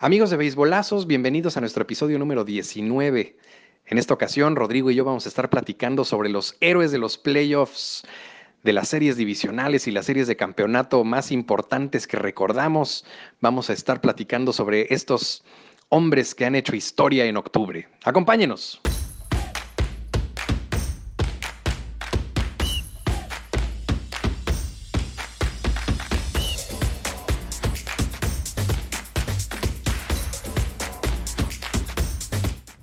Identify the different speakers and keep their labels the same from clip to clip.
Speaker 1: Amigos de Beisbolazos, bienvenidos a nuestro episodio número 19. En esta ocasión, Rodrigo y yo vamos a estar platicando sobre los héroes de los playoffs, de las series divisionales y las series de campeonato más importantes que recordamos. Vamos a estar platicando sobre estos hombres que han hecho historia en octubre. Acompáñenos.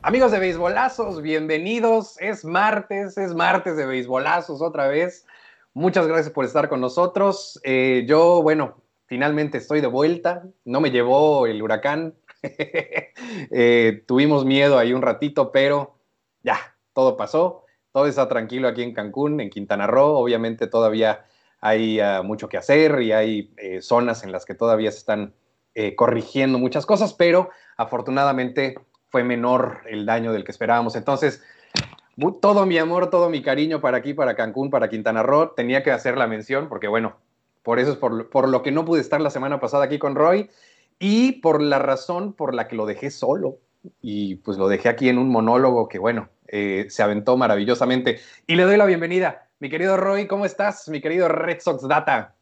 Speaker 1: Amigos de Beisbolazos, bienvenidos. Es martes, es martes de Beisbolazos otra vez. Muchas gracias por estar con nosotros. Eh, yo, bueno, finalmente estoy de vuelta. No me llevó el huracán. Eh, tuvimos miedo ahí un ratito, pero ya, todo pasó. Todo está tranquilo aquí en Cancún, en Quintana Roo. Obviamente todavía hay uh, mucho que hacer y hay eh, zonas en las que todavía se están corrigiendo muchas cosas, pero afortunadamente fue menor el daño del que esperábamos. Entonces, todo mi amor, todo mi cariño para aquí, para Cancún, para Quintana Roo, tenía que hacer la mención, porque bueno, por eso es por, lo que no pude estar la semana pasada aquí con Roy y por la razón por la que lo dejé solo. Y pues lo dejé aquí en un monólogo que, bueno, eh, se aventó maravillosamente. Y le doy la bienvenida. Mi querido Roy, ¿cómo estás? Mi querido Red Sox Data.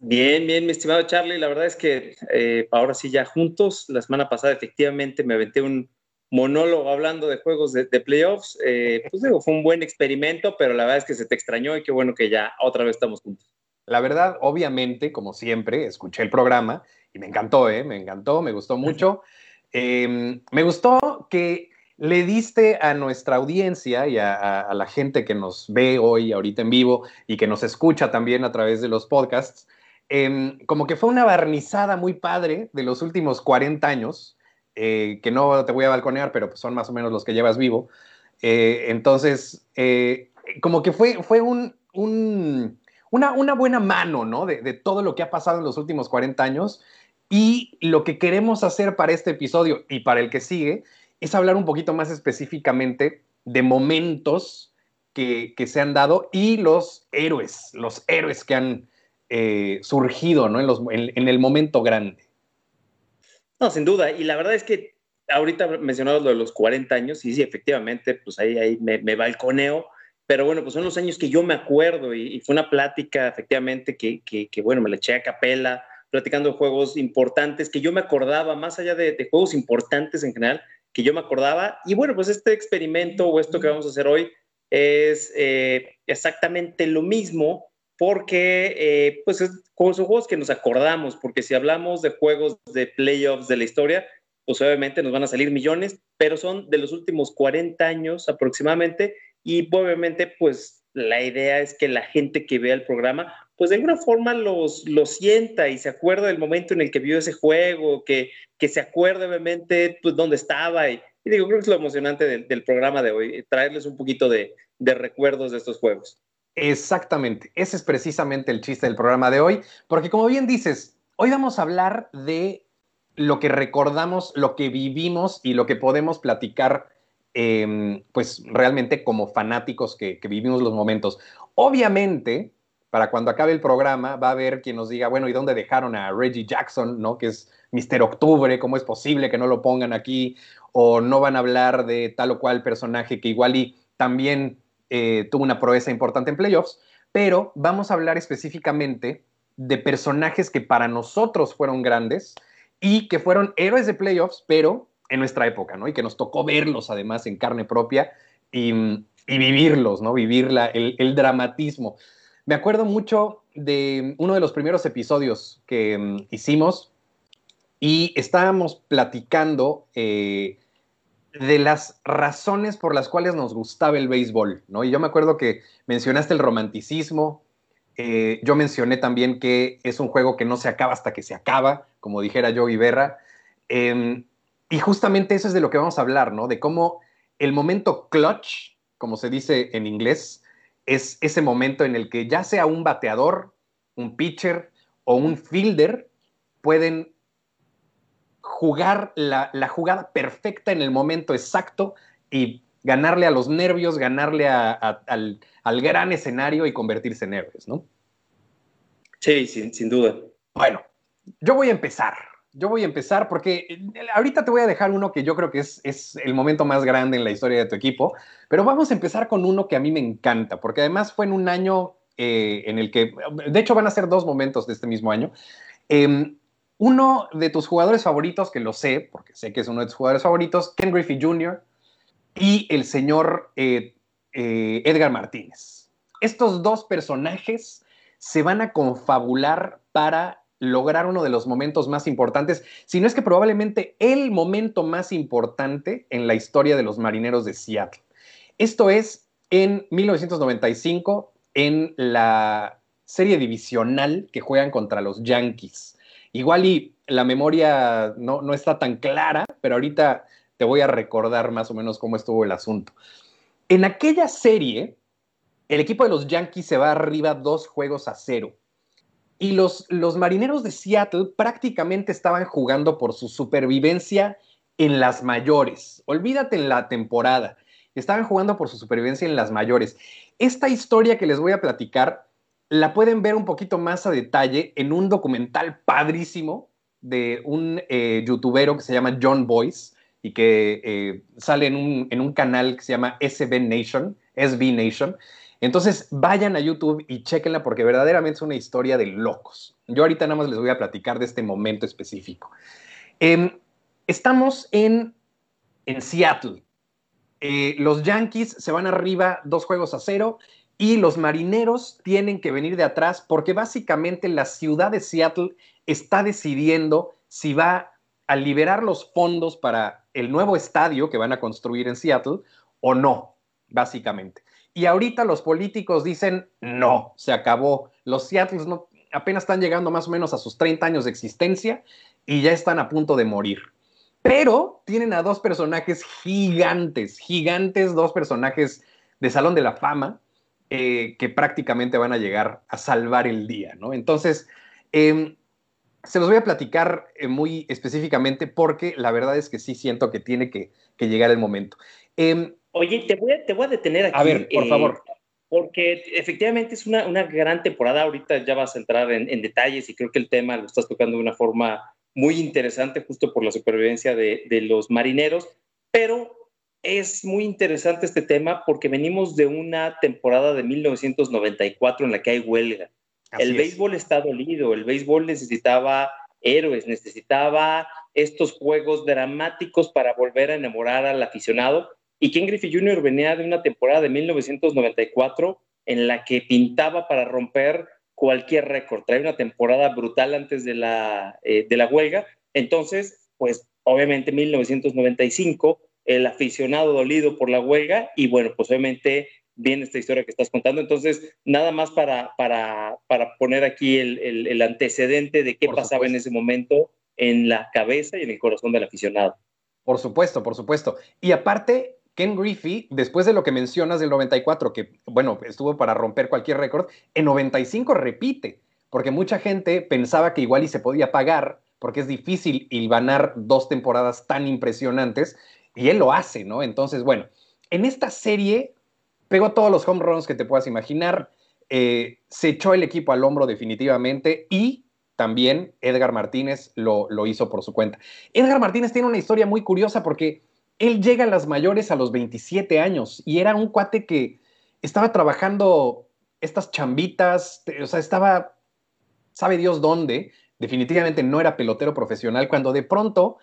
Speaker 2: Bien, bien, mi estimado Charlie. La verdad es que eh, ahora sí ya juntos. La semana pasada efectivamente me aventé un monólogo hablando de juegos de, playoffs. Eh, pues digo, fue un buen experimento, pero la verdad es que se te extrañó y qué bueno que ya otra vez estamos juntos.
Speaker 1: La verdad, obviamente, como siempre, escuché el programa y me encantó, ¿eh? Me encantó, me gustó mucho. Em, me gustó que le diste a nuestra audiencia y a, a, la gente que nos ve hoy, ahorita en vivo, y que nos escucha también a través de los podcasts, Em, como que fue una barnizada muy padre de los últimos 40 años, eh, que no te voy a balconear, pero pues son más o menos los que llevas vivo. Eh, entonces, eh, como que fue, fue un, una, buena mano, ¿no? De, todo lo que ha pasado en los últimos 40 años. Y lo que queremos hacer para este episodio y para el que sigue es hablar un poquito más específicamente de momentos que se han dado y los héroes, los héroes que han, eh, surgido ¿no? en, el momento grande.
Speaker 2: No, sin duda. Y la verdad es que ahorita mencionado lo de los 40 años, y sí, efectivamente, pues ahí, ahí me, me balconeo. Pero bueno, pues son los años que yo me acuerdo y, fue una plática efectivamente que, bueno, me la eché a capela, platicando juegos importantes que yo me acordaba, más allá de, de, juegos importantes en general, que yo me acordaba. Y bueno, pues este experimento o esto que vamos a hacer hoy es eh, exactamente lo mismo, porque eh, pues son juegos que nos acordamos, porque si hablamos de juegos de playoffs de la historia, pues obviamente nos van a salir millones, pero son de los últimos 40 años aproximadamente y obviamente pues la idea es que la gente que vea el programa pues de alguna forma los, lo sienta y se acuerda del momento en el que vio ese juego, que, que se acuerde obviamente pues dónde estaba y, digo, creo que es lo emocionante del, programa de hoy, traerles un poquito de, de recuerdos de estos juegos.
Speaker 1: Exactamente, ese es precisamente el chiste del programa de hoy, porque como bien dices, hoy vamos a hablar de lo que recordamos, lo que vivimos y lo que podemos platicar, em, pues realmente como fanáticos que, vivimos los momentos. Obviamente, para cuando acabe el programa, va a haber quien nos diga, bueno, ¿y dónde dejaron a Reggie Jackson, no? Que es Mister Octubre, ¿cómo es posible que no lo pongan aquí? O no van a hablar de tal o cual personaje que igual y también eh, tuvo una proeza importante en playoffs, pero vamos a hablar específicamente de personajes que para nosotros fueron grandes y que fueron héroes de playoffs, pero en nuestra época, ¿no? Y que nos tocó verlos además en carne propia y, vivirlos, ¿no? Vivir el, dramatismo. Me acuerdo mucho de uno de los primeros episodios que mm, hicimos y estábamos platicando eh, de las razones por las cuales nos gustaba el béisbol, ¿no? Y yo me acuerdo que mencionaste el romanticismo, eh, yo mencioné también que es un juego que no se acaba hasta que se acaba, como dijera Yogi Berra, em, y justamente eso es de lo que vamos a hablar, ¿no? De cómo el momento clutch, como se dice en inglés, es ese momento en el que ya sea un bateador, un pitcher o un fielder pueden jugar la, jugada perfecta en el momento exacto y ganarle a los nervios, ganarle al, gran escenario y convertirse en héroes, ¿no?
Speaker 2: Sí, sin, sin duda.
Speaker 1: Bueno, yo voy a empezar. yo voy a empezar porque eh, ahorita te voy a dejar uno que yo creo que es, es, el momento más grande en la historia de tu equipo, pero vamos a empezar con uno que a mí me encanta, porque además fue en un año eh, en el que, de hecho van a ser dos momentos de este mismo año. Em, uno de tus jugadores favoritos, que lo sé, porque sé que es uno de tus jugadores favoritos, Ken Griffey Jr. y el señor eh, Edgar Martínez. Estos dos personajes se van a confabular para lograr uno de los momentos más importantes, si no es que probablemente el momento más importante en la historia de los marineros de Seattle. Esto es en 1995, en la serie divisional que juegan contra los Yankees. Igual y la memoria no, no está tan clara, pero ahorita te voy a recordar más o menos cómo estuvo el asunto. En aquella serie, el equipo de los Yankees se va arriba dos juegos a cero y los, los marineros de Seattle prácticamente estaban jugando por su supervivencia en las mayores. Olvídate en la temporada. Estaban jugando por su supervivencia en las mayores. Esta historia que les voy a platicar la pueden ver un poquito más a detalle en un documental padrísimo de un eh, youtubero que se llama John Boyce y que eh, sale en un, en un canal que se llama SB Nation, SB Nation. Entonces, vayan a YouTube y chequenla porque verdaderamente es una historia de locos. Yo ahorita nada más les voy a platicar de este momento específico. Em, estamos en, en Seattle. Eh, los Yankees se van arriba dos juegos a cero y los marineros tienen que venir de atrás porque básicamente la ciudad de Seattle está decidiendo si va a liberar los fondos para el nuevo estadio que van a construir en Seattle o no, básicamente. Y ahorita los políticos dicen, no, se acabó. Los Seattles no, apenas están llegando más o menos a sus 30 años de existencia y ya están a punto de morir. Pero tienen a dos personajes gigantes, gigantes, dos personajes de Salón de la Fama, eh, que prácticamente van a llegar a salvar el día, ¿no? Entonces, em, se los voy a platicar eh, muy específicamente porque la verdad es que sí siento que tiene que, llegar el momento. Em,
Speaker 2: Oye, te voy a, te voy a detener aquí.
Speaker 1: A ver, por favor.
Speaker 2: Eh, porque efectivamente es una, una, gran temporada. Ahorita ya vas a entrar en, en, detalles y creo que el tema lo estás tocando de una forma muy interesante, justo por la supervivencia de, de los marineros. Pero es muy interesante este tema porque venimos de una temporada de 1994 en la que hay huelga. el béisbol está dolido, el béisbol necesitaba héroes, necesitaba estos juegos dramáticos para volver a enamorar al aficionado y Ken Griffey Jr. venía de una temporada de 1994 en la que pintaba para romper cualquier récord. Trae una temporada brutal antes de la, eh, de la huelga. Entonces, pues obviamente 1995, el aficionado dolido por la huelga y bueno, pues obviamente viene esta historia que estás contando. Entonces, nada más para, para, para poner aquí el, el, antecedente de qué pasaba en ese momento en la cabeza y en el corazón del aficionado.
Speaker 1: Por supuesto, por supuesto. Y aparte, Ken Griffey, después de lo que mencionas del 94, que bueno, estuvo para romper cualquier récord, en 95 repite, porque mucha gente pensaba que igual y se podía pagar, porque es difícil hilvanar dos temporadas tan impresionantes, y él lo hace, ¿no? Entonces, bueno, en esta serie pegó todos los home runs que te puedas imaginar, eh, se echó el equipo al hombro definitivamente y también Edgar Martínez lo, lo hizo por su cuenta. Edgar Martínez tiene una historia muy curiosa porque él llega a las mayores a los 27 años y era un cuate que estaba trabajando estas chambitas, o sea, estaba, sabe Dios dónde, definitivamente no era pelotero profesional, cuando de pronto,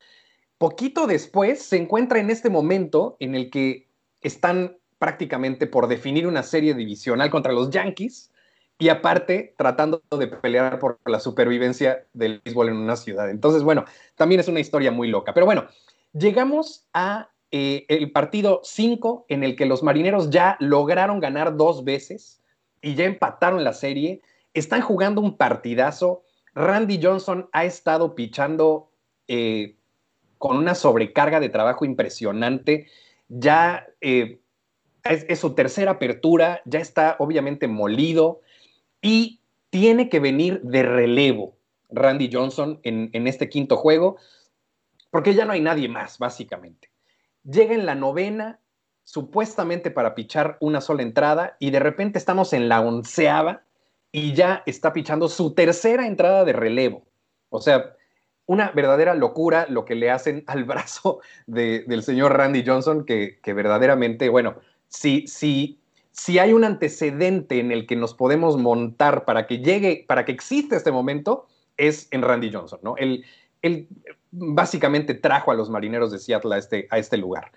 Speaker 1: poquito después, se encuentra en este momento en el que están prácticamente por definir una serie divisional contra los Yankees y aparte tratando de pelear por la supervivencia del béisbol en una ciudad. Entonces, bueno, también es una historia muy loca. Pero bueno, Llegamos a eh, el partido 5 en el que los marineros ya lograron ganar dos veces y ya empataron la serie. Están jugando un partidazo. Randy Johnson ha estado pichando eh, con una sobrecarga de trabajo impresionante. Ya eh, es, su tercera apertura, ya está obviamente molido y tiene que venir de relevo Randy Johnson en, en este quinto juego porque ya no hay nadie más, básicamente. Llega en la novena, supuestamente para pichar una sola entrada, y de repente estamos en la onceava y ya está pichando su tercera entrada de relevo. O sea, una verdadera locura lo que le hacen al brazo del señor Randy Johnson, que, verdaderamente, bueno, si, si, si hay un antecedente en el que nos podemos montar para que llegue, para que exista este momento, es en Randy Johnson, ¿no? Él, él básicamente trajo a los marineros de Seattle a este, este lugar.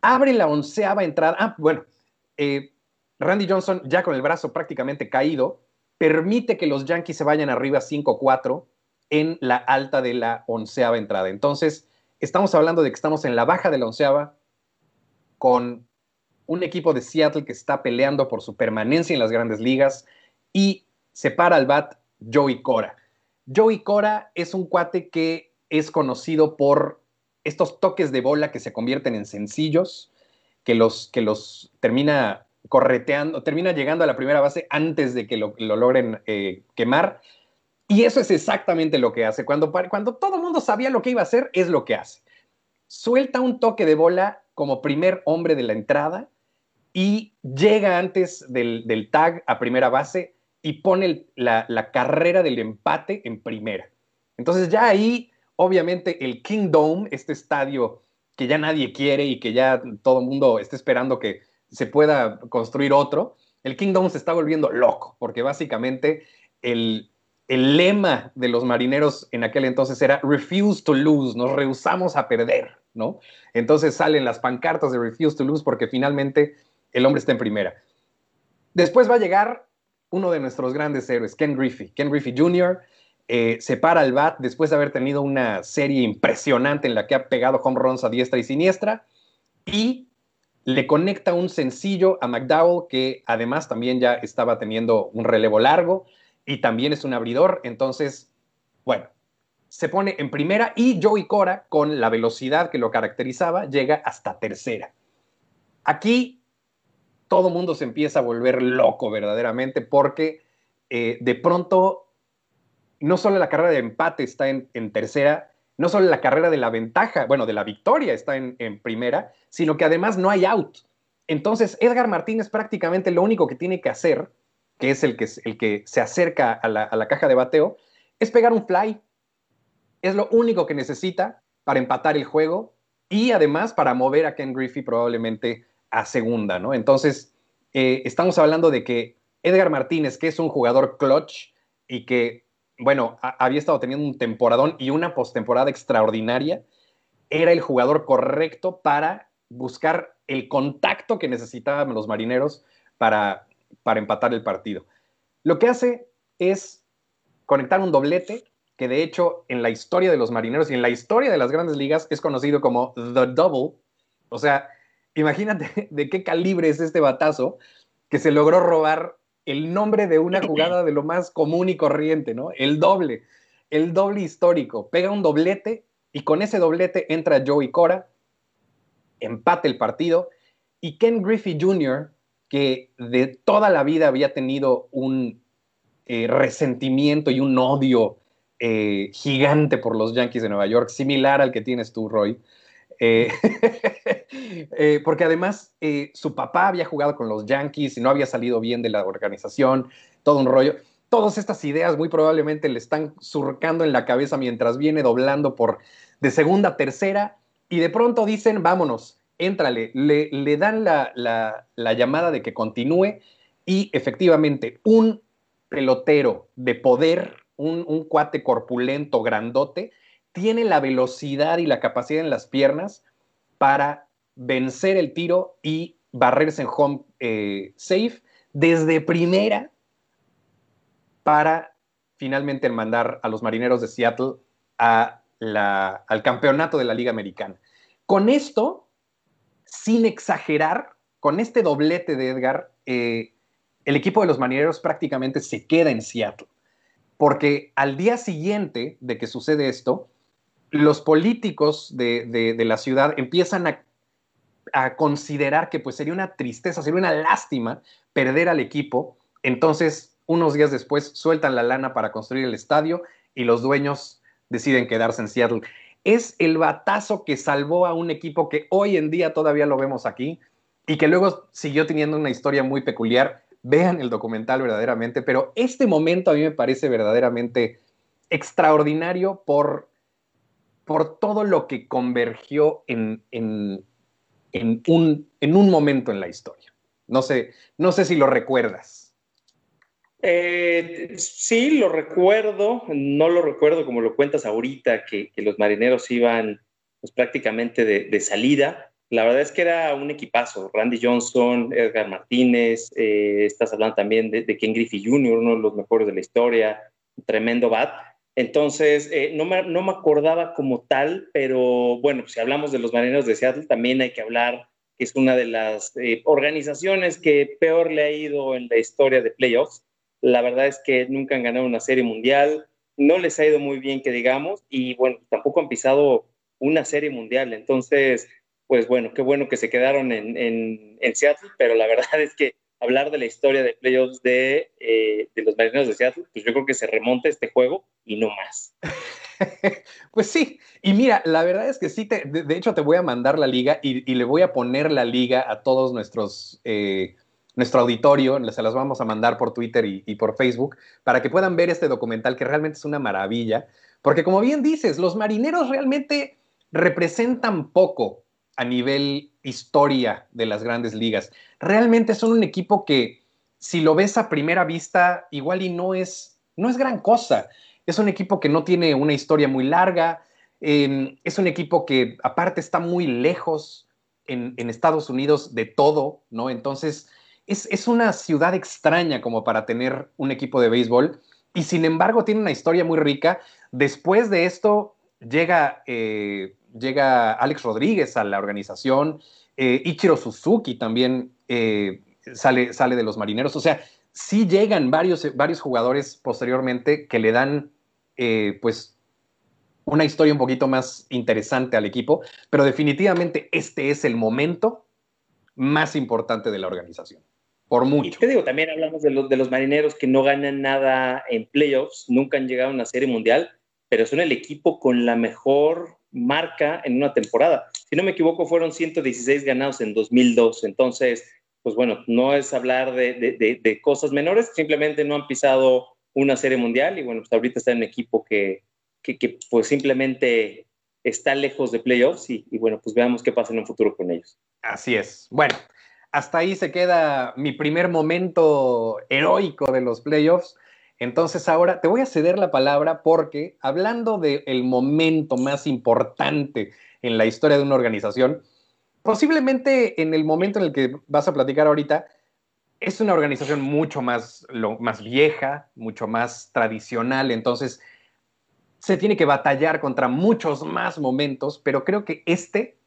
Speaker 1: Abre la onceava entrada. Ah, bueno, eh, Randy Johnson, ya con el brazo prácticamente caído, permite que los Yankees se vayan arriba 5-4 en la alta de la onceava entrada. Entonces, estamos hablando de que estamos en la baja de la onceava con un equipo de Seattle que está peleando por su permanencia en las grandes ligas y se para al bat Joey Cora. Joey Cora es un cuate que es conocido por estos toques de bola que se convierten en sencillos, que los, que los termina correteando, termina llegando a la primera base antes de que lo, logren eh, quemar y eso es exactamente lo que hace. Cuando, cuando todo el mundo sabía lo que iba a hacer, es lo que hace. Suelta un toque de bola como primer hombre de la entrada y llega antes del, tag a primera base y pone la, carrera del empate en primera. Entonces ya ahí, obviamente, el Kingdom, este estadio que ya nadie quiere y que ya todo el mundo está esperando que se pueda construir otro, el Kingdom se está volviendo loco, porque básicamente el, el lema de los marineros en aquel entonces era refuse to lose, nos rehusamos a perder, ¿no? Entonces salen las pancartas de refuse to lose porque finalmente el hombre está en primera. Después va a llegar uno de nuestros grandes héroes, Ken Griffey. Ken Griffey Jr. Eh, se para al bat después de haber tenido una serie impresionante en la que ha pegado home runs a diestra y siniestra y le conecta un sencillo a McDowell que además también ya estaba teniendo un relevo largo y también es un abridor. Entonces, bueno, se pone en primera y Joey Cora, con la velocidad que lo caracterizaba, llega hasta tercera. Aquí todo mundo se empieza a volver loco verdaderamente porque eh, de pronto no solo la carrera de empate está en, tercera, no solo la carrera de la ventaja, bueno, de la victoria está en, en primera, sino que además no hay out. Entonces, Edgar Martínez prácticamente lo único que tiene que hacer que es el que, el que se acerca a la, caja de bateo, es pegar un fly. Es lo único que necesita para empatar el juego y además para mover a Ken Griffey probablemente a segunda, ¿no? Entonces, eh, estamos hablando de que Edgar Martínez, que es un jugador clutch y que, bueno, había estado teniendo un temporadón y una postemporada extraordinaria, era el jugador correcto para buscar el contacto que necesitaban los marineros para para empatar el partido. Lo que hace es conectar un doblete que de hecho en la historia de los marineros y en la historia de las grandes ligas es conocido como The Double. O sea, imagínate de qué calibre es este batazo que se logró robar el nombre de una jugada de lo más común y corriente, ¿no? El doble, el doble histórico. Pega un doblete y con ese doblete entra Joey Cora, empate el partido y Ken Griffey Jr que de toda la vida había tenido un eh, resentimiento y un odio eh, gigante por los Yankees de Nueva York, similar al que tienes tú, Roy. Eh, porque además su papá había jugado con los Yankees y no había salido bien de la organización, todo un rollo. Todas estas ideas muy probablemente le están surcando en la cabeza mientras viene doblando por de segunda a tercera y de pronto dicen, vámonos, éntrale, le, dan la, llamada de que continúe y efectivamente un pelotero de poder, un, un, cuate corpulento, grandote, tiene la velocidad y la capacidad en las piernas para vencer el tiro y barrerse en home eh, safe desde primera para finalmente mandar a los marineros de Seattle al campeonato de la Liga Americana. Con esto, sin exagerar, con este doblete de Edgar, eh, el equipo de los marineros prácticamente se queda en Seattle. Porque al día siguiente de que sucede esto, los políticos de, la ciudad empiezan a, considerar que pues sería una tristeza, sería una lástima perder al equipo. Entonces, unos días después, sueltan la lana para construir el estadio y los dueños deciden quedarse en Seattle es el batazo que salvó a un equipo que hoy en día todavía lo vemos aquí y que luego siguió teniendo una historia muy peculiar. Vean el documental verdaderamente, pero este momento a mí me parece verdaderamente extraordinario por por todo lo que convergió en, en, un, en un momento en la historia. No sé, no sé si lo recuerdas.
Speaker 2: Eh, sí, lo recuerdo, no lo recuerdo como lo cuentas ahorita, que, los marineros iban pues, prácticamente de, de, salida. La verdad es que era un equipazo, Randy Johnson, Edgar Martínez, eh, estás hablando también de, de, Ken Griffey Jr., uno de los mejores de la historia, tremendo bat. Entonces, eh, no, me, no me acordaba como tal, pero bueno, si hablamos de los marineros de Seattle, también hay que hablar que es una de las eh, organizaciones que peor le ha ido en la historia de playoffs. La verdad es que nunca han ganado una serie mundial, no les ha ido muy bien que digamos, y bueno, tampoco han pisado una serie mundial. Entonces, pues bueno, qué bueno que se quedaron en, Seattle, pero la verdad es que hablar de la historia de playoffs de, eh, los marineros de Seattle, pues yo creo que se remonta este juego y no más.
Speaker 1: pues sí, y mira, la verdad es que sí, te, de, de, hecho te voy a mandar la liga y, y, le voy a poner la liga a todos nuestros, eh, nuestro auditorio, se las vamos a mandar por Twitter y, por Facebook, para que puedan ver este documental que realmente es una maravilla, porque como bien dices, los marineros realmente representan poco a nivel historia de las grandes ligas. Realmente son un equipo que, si lo ves a primera vista, igual y no es, no es gran cosa. Es un equipo que no tiene una historia muy larga, es un equipo que aparte está muy lejos en, en Estados Unidos de todo, ¿no? Entonces, es, una ciudad extraña como para tener un equipo de béisbol y sin embargo tiene una historia muy rica. Después de esto llega eh, llega Alex Rodríguez a la organización, eh, Ichiro Suzuki también eh, sale, sale de los marineros, o sea, sí llegan varios, varios jugadores posteriormente que le dan, pues, una historia un poquito más interesante al equipo, pero definitivamente este es el momento más importante de la organización. Por mucho. Y
Speaker 2: te digo, también hablamos de los, de los marineros que no ganan nada en playoffs, nunca han llegado a una serie mundial, pero son el equipo con la mejor marca en una temporada. Si no me equivoco, fueron 116 ganados en 2002. Entonces, pues bueno, no es hablar de, de, de cosas menores, simplemente no han pisado una serie mundial y bueno, pues ahorita está en un equipo que, que, que pues simplemente está lejos de playoffs y, y, bueno, pues veamos qué pasa en un futuro con ellos.
Speaker 1: Así es. Bueno, hasta ahí se queda mi primer momento heroico de los playoffs. Entonces ahora te voy a ceder la palabra porque hablando del el momento más importante en la historia de una organización, posiblemente en el momento en el que vas a platicar ahorita, es una organización mucho más, lo, más vieja, mucho más tradicional, entonces se tiene que batallar contra muchos más momentos, pero creo que este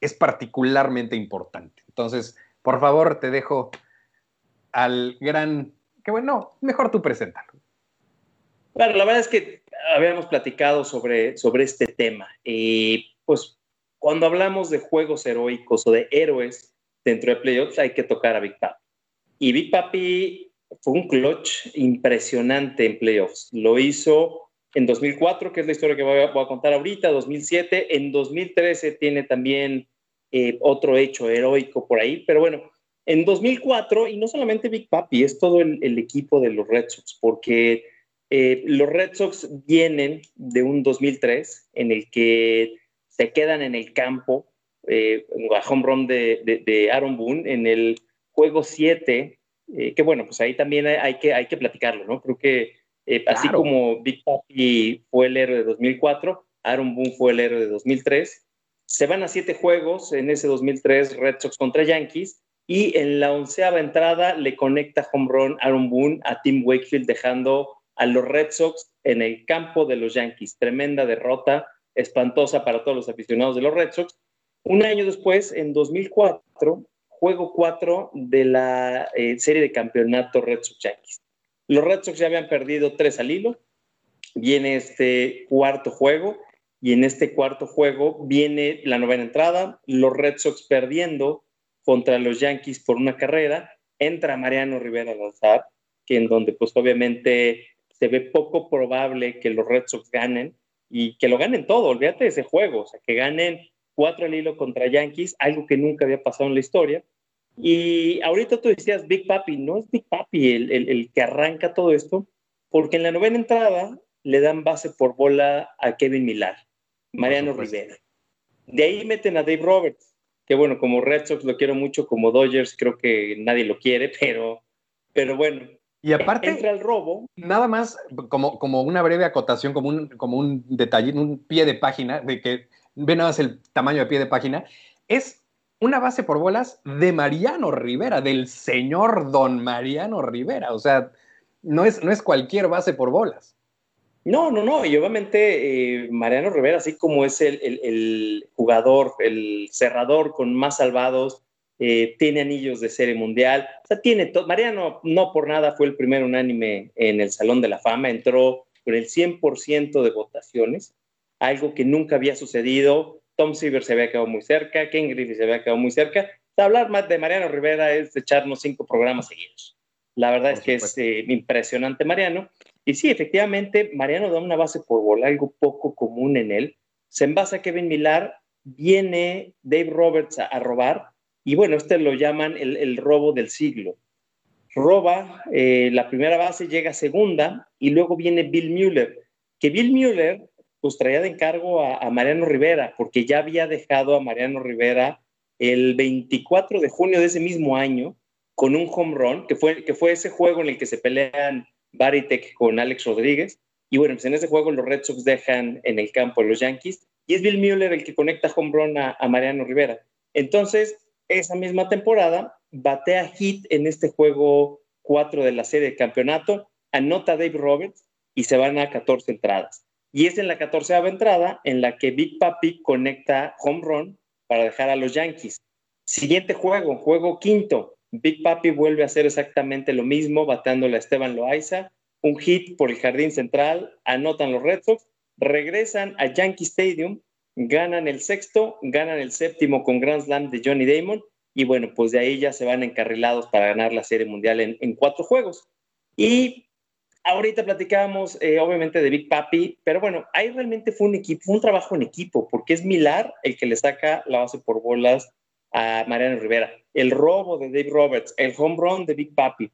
Speaker 1: es particularmente importante. Entonces, por favor, te dejo al gran que bueno, mejor tú preséntalo.
Speaker 2: Claro, la verdad es que habíamos platicado sobre, sobre este tema. Y pues cuando hablamos de juegos heroicos o de héroes dentro de playoffs, hay que tocar a Big Papi. Y Big Papi fue un clutch impresionante en playoffs. Lo hizo en 2004, que es la historia que voy a, voy a contar ahorita, 2007. En 2013 tiene también eh, otro hecho heroico por ahí. Pero bueno, en 2004, y no solamente Big Papi, es todo el, el equipo de los Red Sox, porque eh, los Red Sox vienen de un 2003 en el que se quedan en el campo, eh, a home run de, de, de, Aaron Boone en el juego 7, eh, que bueno, pues ahí también hay que, hay que platicarlo, ¿no? Creo que eh, claro. así como Big Papi fue el héroe de 2004, Aaron Boone fue el héroe de 2003. Se van a siete juegos en ese 2003 Red Sox contra Yankees y en la onceava entrada le conecta home run Aaron Boone a Tim Wakefield dejando a los Red Sox en el campo de los Yankees. Tremenda derrota, espantosa para todos los aficionados de los Red Sox. Un año después, en 2004, juego 4 de la eh, serie de campeonato Red Sox Yankees. Los Red Sox ya habían perdido tres al hilo. Viene este cuarto juego y en este cuarto juego viene la novena entrada, los Red Sox perdiendo contra los Yankees por una carrera, entra Mariano Rivera a lanzar, que en donde pues obviamente se ve poco probable que los Red Sox ganen y que lo ganen todo, olvídate de ese juego, o sea, que ganen cuatro al hilo contra Yankees, algo que nunca había pasado en la historia. Y ahorita tú decías Big Papi, no es Big Papi el, el, que arranca todo esto, porque en la novena entrada le dan base por bola a Kevin Millar. Mariano Rivera. De ahí meten a Dave Roberts, que bueno, como Red Sox lo quiero mucho, como Dodgers creo que nadie lo quiere, pero, pero bueno.
Speaker 1: Y aparte,
Speaker 2: entra el robo.
Speaker 1: Nada más como, como una breve acotación, como un, como un detalle, un pie de página, de que ve nada más el tamaño de pie de página, es una base por bolas de Mariano Rivera, del señor don Mariano Rivera. O sea, no es, no es cualquier base por bolas.
Speaker 2: No, no, no. Y obviamente eh, Mariano Rivera, así como es el, jugador, el cerrador con más salvados, eh, tiene anillos de serie mundial. O sea, tiene todo. Mariano no por nada fue el primer unánime en el Salón de la Fama. Entró con el 100% de votaciones, algo que nunca había sucedido. Tom Seaver se había quedado muy cerca, Ken Griffey se había quedado muy cerca. hablar más de Mariano Rivera es echarnos cinco programas seguidos. La verdad es que es eh, impresionante Mariano. Y sí, efectivamente, Mariano da una base por bola, algo poco común en él. Se envasa a Kevin Millar, viene Dave Roberts a, robar, y bueno, este lo llaman el, robo del siglo. Roba eh, la primera base, llega segunda, y luego viene Bill Mueller, que Bill Mueller pues traía de encargo a, a Mariano Rivera, porque ya había dejado a Mariano Rivera el 24 de junio de ese mismo año con un home run, que fue, que fue ese juego en el que se pelean Baritek con Alex Rodríguez. Y bueno, pues en ese juego los Red Sox dejan en el campo a los Yankees y es Bill Mueller el que conecta home run a, Mariano Rivera. Entonces, esa misma temporada, batea hit en este juego 4 de la serie de campeonato, anota Dave Roberts y se van a 14 entradas. Y es en la 14 entrada en la que Big Papi conecta home run para dejar a los Yankees. Siguiente juego, juego quinto, Big Papi vuelve a hacer exactamente lo mismo, bateándole a Esteban Loaiza, un hit por el jardín central, anotan los Red Sox, regresan a Yankee Stadium, ganan el sexto, ganan el séptimo con Grand Slam de Johnny Damon, y bueno, pues de ahí ya se van encarrilados para ganar la Serie Mundial en, cuatro juegos. Y ahorita platicábamos, eh, obviamente, de Big Papi, pero bueno, ahí realmente fue un equipo, un trabajo en equipo, porque es Milar el que le saca la base por bolas a Mariano Rivera, el robo de Dave Roberts, el home run de Big Papi.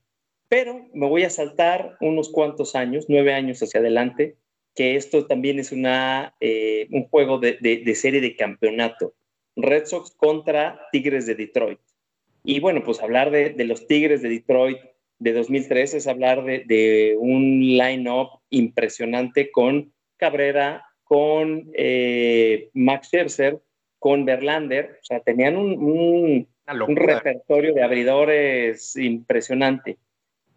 Speaker 2: Pero me voy a saltar unos cuantos años, nueve años hacia adelante, que esto también es una, eh, un juego de, serie de campeonato. Red Sox contra Tigres de Detroit. Y bueno, pues hablar de, los Tigres de Detroit de 2003 es hablar de, un line-up impresionante con Cabrera, con eh, Max Scherzer, con Verlander, o sea, tenían un, repertorio de abridores impresionante.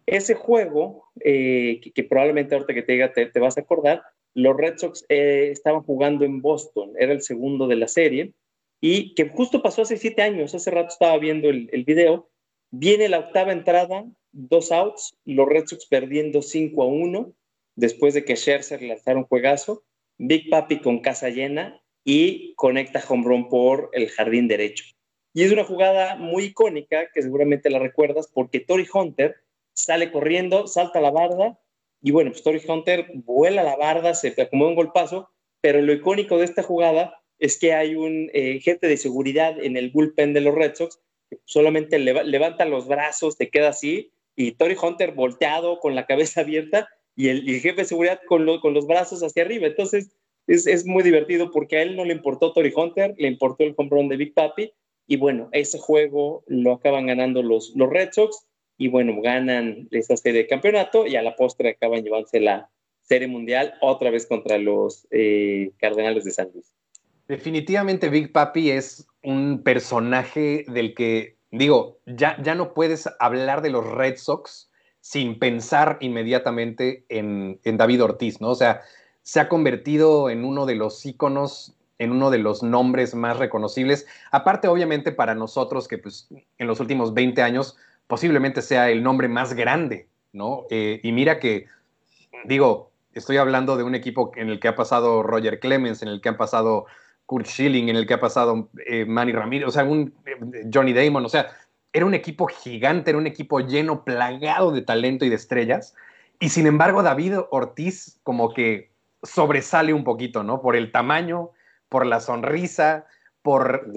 Speaker 2: Ese juego, eh, que, probablemente ahorita que te diga te, vas a acordar, los Red Sox eh, estaban jugando en Boston, era el segundo de la serie, y que justo pasó hace siete años, hace rato estaba viendo el, el video, viene la octava entrada, dos outs, los Red Sox perdiendo 5 a 1, después de que Scherzer lanzara un juegazo, Big Papi con casa llena, y conecta home run por el jardín derecho. Y es una jugada muy icónica que seguramente la recuerdas porque Tori Hunter sale corriendo, salta la barda y bueno, pues Tori Hunter vuela la barda, se acomoda un golpazo, pero lo icónico de esta jugada es que hay un eh, jefe de seguridad en el bullpen de los Red Sox solamente levanta los brazos, te queda así y Tori Hunter volteado con la cabeza abierta y el, jefe de seguridad con, con los brazos hacia arriba. Entonces, es, muy divertido porque a él no le importó Tori Hunter, le importó el comprón de Big Papi. Y bueno, ese juego lo acaban ganando los, los Red Sox y bueno, ganan esa serie de campeonato y a la postre acaban llevándose la serie mundial otra vez contra los eh, Cardenales de San Luis.
Speaker 1: Definitivamente Big Papi es un personaje del que, digo, ya, ya no puedes hablar de los Red Sox sin pensar inmediatamente en, en David Ortiz, ¿no? O sea, se ha convertido en uno de los íconos, en uno de los nombres más reconocibles. Aparte, obviamente, para nosotros, que pues, en los últimos 20 años posiblemente sea el nombre más grande, ¿no? Eh, y mira que, digo, estoy hablando de un equipo en el que ha pasado Roger Clemens, en el que ha pasado Kurt Schilling, en el que ha pasado eh, Manny Ramírez, o sea, un eh, Johnny Damon, o sea, era un equipo gigante, era un equipo lleno, plagado de talento y de estrellas. Y sin embargo, David Ortiz como que sobresale un poquito, ¿no? Por el tamaño, por la sonrisa, por,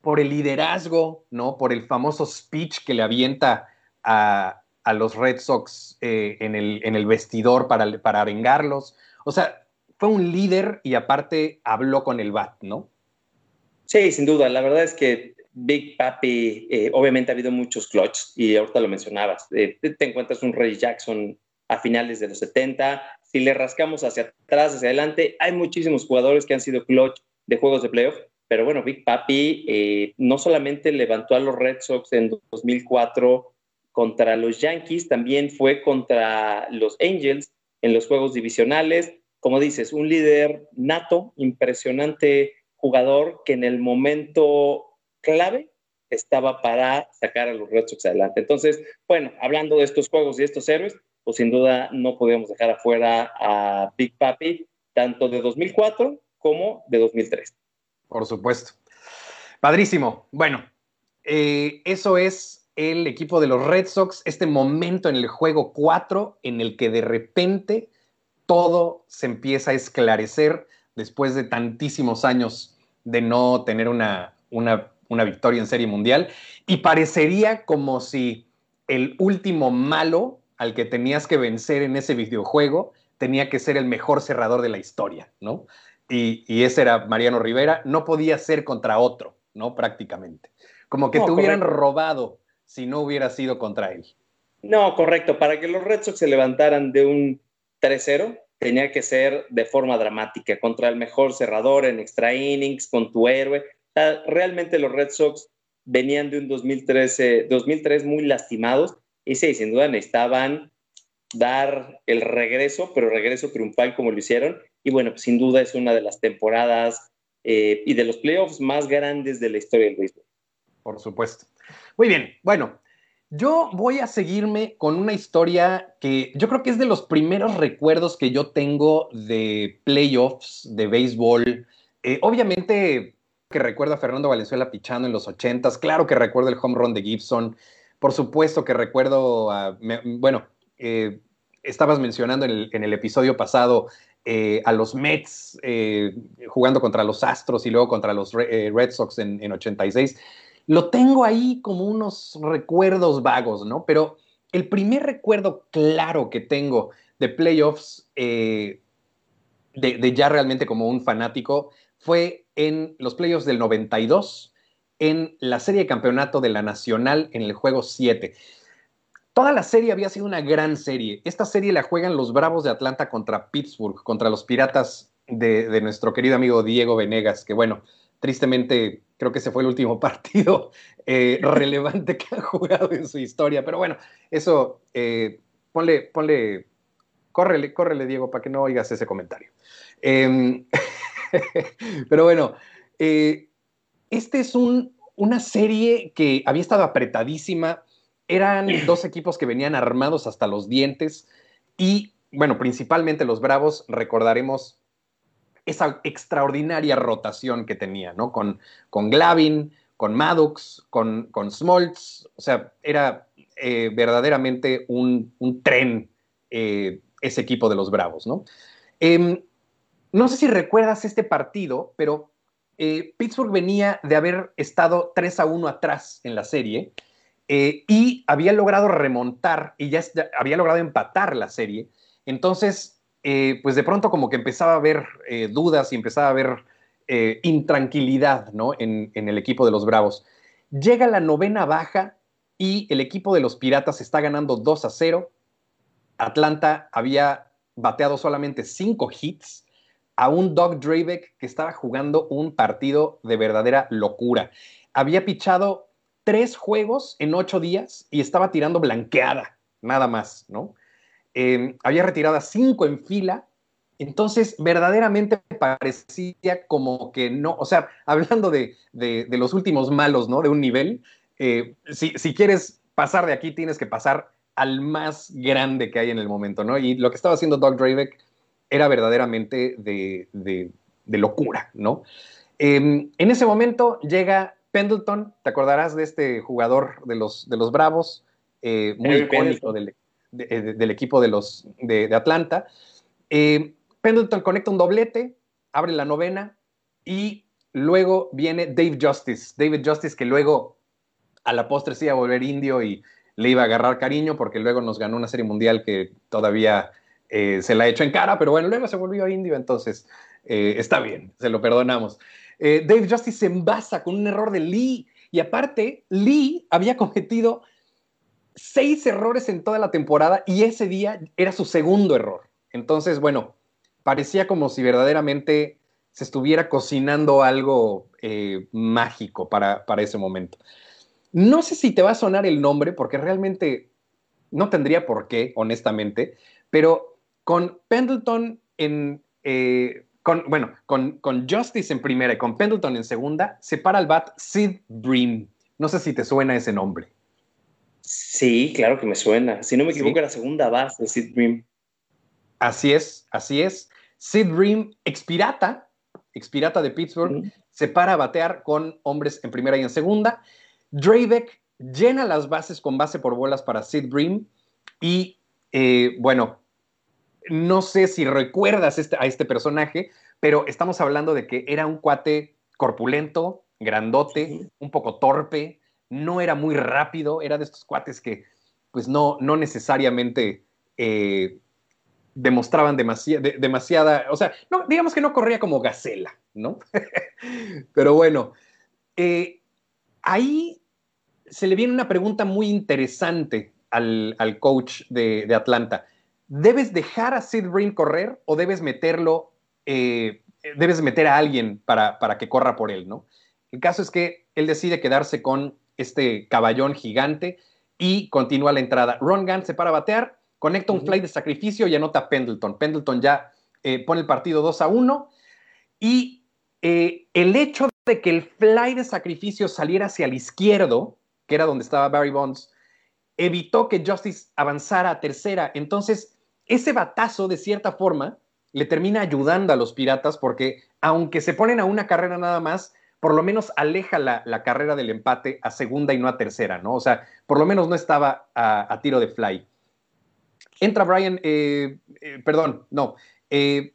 Speaker 1: por el liderazgo, ¿no? Por el famoso speech que le avienta a, los Red Sox eh, en, el, en, el, vestidor para, para vengarlos. O sea, fue un líder y aparte habló con el BAT, ¿no?
Speaker 2: Sí, sin duda. La verdad es que Big Papi, eh, obviamente ha habido muchos clutch y ahorita lo mencionabas. Eh, te encuentras un Ray Jackson a finales de los 70. Si le rascamos hacia atrás, hacia adelante, hay muchísimos jugadores que han sido clutch de juegos de playoff. Pero bueno, Big Papi eh, no solamente levantó a los Red Sox en 2004 contra los Yankees, también fue contra los Angels en los juegos divisionales. Como dices, un líder nato, impresionante jugador que en el momento clave estaba para sacar a los Red Sox adelante. Entonces, bueno, hablando de estos juegos y estos héroes, pues sin duda no podemos dejar afuera a Big Papi, tanto de 2004 como de 2003.
Speaker 1: Por supuesto. Padrísimo. Bueno, eh, eso es el equipo de los Red Sox, este momento en el juego 4 en el que de repente todo se empieza a esclarecer después de tantísimos años de no tener una, una, una victoria en Serie Mundial y parecería como si el último malo al que tenías que vencer en ese videojuego tenía que ser el mejor cerrador de la historia, ¿no? Y, ese era Mariano Rivera, no podía ser contra otro, ¿no? Prácticamente. Como que te hubieran robado si no hubiera sido contra él.
Speaker 2: No, correcto. Para que los Red Sox se levantaran de un 3-0, tenía que ser de forma dramática, contra el mejor cerrador en extra innings, con tu héroe. realmente los Red Sox venían de un 2013, 2003 muy lastimados y sí, sin duda necesitaban dar el regreso, pero regreso triunfal como lo hicieron. Y bueno, pues, sin duda es una de las temporadas eh, y de los playoffs más grandes de la historia del béisbol.
Speaker 1: Por supuesto. Muy bien, bueno, yo voy a seguirme con una historia que yo creo que es de los primeros recuerdos que yo tengo de playoffs, de béisbol. Eh, obviamente que recuerdo a Fernando Valenzuela pichando en los ochentas, claro que recuerdo el home run de Gibson, por supuesto que recuerdo, bueno, eh, estabas mencionando en el, episodio pasado eh, a los Mets eh, jugando contra los Astros y luego contra los Red Sox en, en, 86. Lo tengo ahí como unos recuerdos vagos, ¿no? Pero el primer recuerdo claro que tengo de playoffs, de, de, ya realmente como un fanático, fue en los playoffs del 92 en la serie de campeonato de la Nacional en el juego 7. Toda la serie había sido una gran serie. Esta serie la juegan los Bravos de Atlanta contra Pittsburgh, contra los Piratas de, nuestro querido amigo Diego Venegas, que bueno, tristemente creo que ese fue el último partido eh, relevante que ha jugado en su historia. Pero bueno, eso, eh, ponle, ponle, córrele, córrele Diego para que no oigas ese comentario. Em, pero bueno, eh, este es una serie que había estado apretadísima. Eran dos equipos que venían armados hasta los dientes y, bueno, principalmente los Bravos recordaremos esa extraordinaria rotación que tenía, ¿no? Con, con Glavin, con Maddox, con, con Smoltz, o sea, era eh, verdaderamente un, tren eh, ese equipo de los Bravos, ¿no? Em, no sé si recuerdas este partido, pero eh, Pittsburgh venía de haber estado 3 a 1 atrás en la serie eh, y había logrado remontar y ya había logrado empatar la serie. Entonces, eh, pues de pronto como que empezaba a haber dudas y empezaba a haber intranquilidad ¿no? en, en el equipo de los Bravos. Llega la novena baja y el equipo de los Piratas está ganando 2 a 0. Atlanta había bateado solamente 5 hits a un Doug Drabeck que estaba jugando un partido de verdadera locura. Había pichado tres juegos en ocho días y estaba tirando blanqueada, nada más, ¿no? Em, había retirado a cinco en fila, entonces verdaderamente parecía como que no, o sea, hablando de, los últimos malos, ¿no? De un nivel, eh, si, si quieres pasar de aquí, tienes que pasar al más grande que hay en el momento, ¿no? Y lo que estaba haciendo Doug Drabeck era verdaderamente de, locura, ¿no? Em, en ese momento llega Pendleton, te acordarás de este jugador de los, de los Bravos, eh, muy icónico del, equipo de, los, de, Atlanta. Em, Pendleton conecta un doblete, abre la novena y luego viene Dave Justice. David Justice que luego a la postre se iba a volver indio y le iba a agarrar cariño porque luego nos ganó una serie mundial que todavía eh, se la echó en cara, pero bueno, luego se volvió indio, entonces eh, está bien, se lo perdonamos. Eh, Dave Justice se envasa con un error de Lee y aparte, Lee había cometido seis errores en toda la temporada y ese día era su segundo error. Entonces, bueno, parecía como si verdaderamente se estuviera cocinando algo mágico para, para ese momento. No sé si te va a sonar el nombre, porque realmente no tendría por qué, honestamente, pero con Pendleton en, eh, con, bueno, con, Justice en primera y con Pendleton en segunda, se para el bat Sid Bream. No sé si te suena ese nombre.
Speaker 2: Sí, claro que me suena. Si no me equivoco, era segunda base Sid Bream.
Speaker 1: Así es, así es. Sid Bream, expirata, expirata de Pittsburgh, se para a batear con hombres en primera y en segunda. Drabeck llena las bases con base por bolas para Sid Bream y eh, bueno, no sé si recuerdas este, a este personaje, pero estamos hablando de que era un cuate corpulento, grandote, un poco torpe, no era muy rápido, era de estos cuates que pues no, no necesariamente eh, demostraban demasiada, o sea, no, digamos que no corría como gacela, ¿no? pero bueno, eh, ahí se le viene una pregunta muy interesante al, coach de, Atlanta. ¿Debes dejar a Sid Bream correr o debes meterlo, eh, debes meter a alguien para, para, que corra por él, ¿no? El caso es que él decide quedarse con este caballón gigante y continúa la entrada. Ron Gunn se para a batear, conecta un fly de sacrificio y anota a Pendleton. Pendleton ya eh, pone el partido 2 a 1 y eh, el hecho de que el fly de sacrificio saliera hacia el izquierdo que era donde estaba Barry Bonds, evitó que Justice avanzara a tercera. Entonces, ese batazo, de cierta forma, le termina ayudando a los Piratas porque, aunque se ponen a una carrera nada más, por lo menos aleja la, carrera del empate a segunda y no a tercera, ¿no? O sea, por lo menos no estaba a, tiro de fly. Entra Brian, eh, eh, perdón, no. Eh,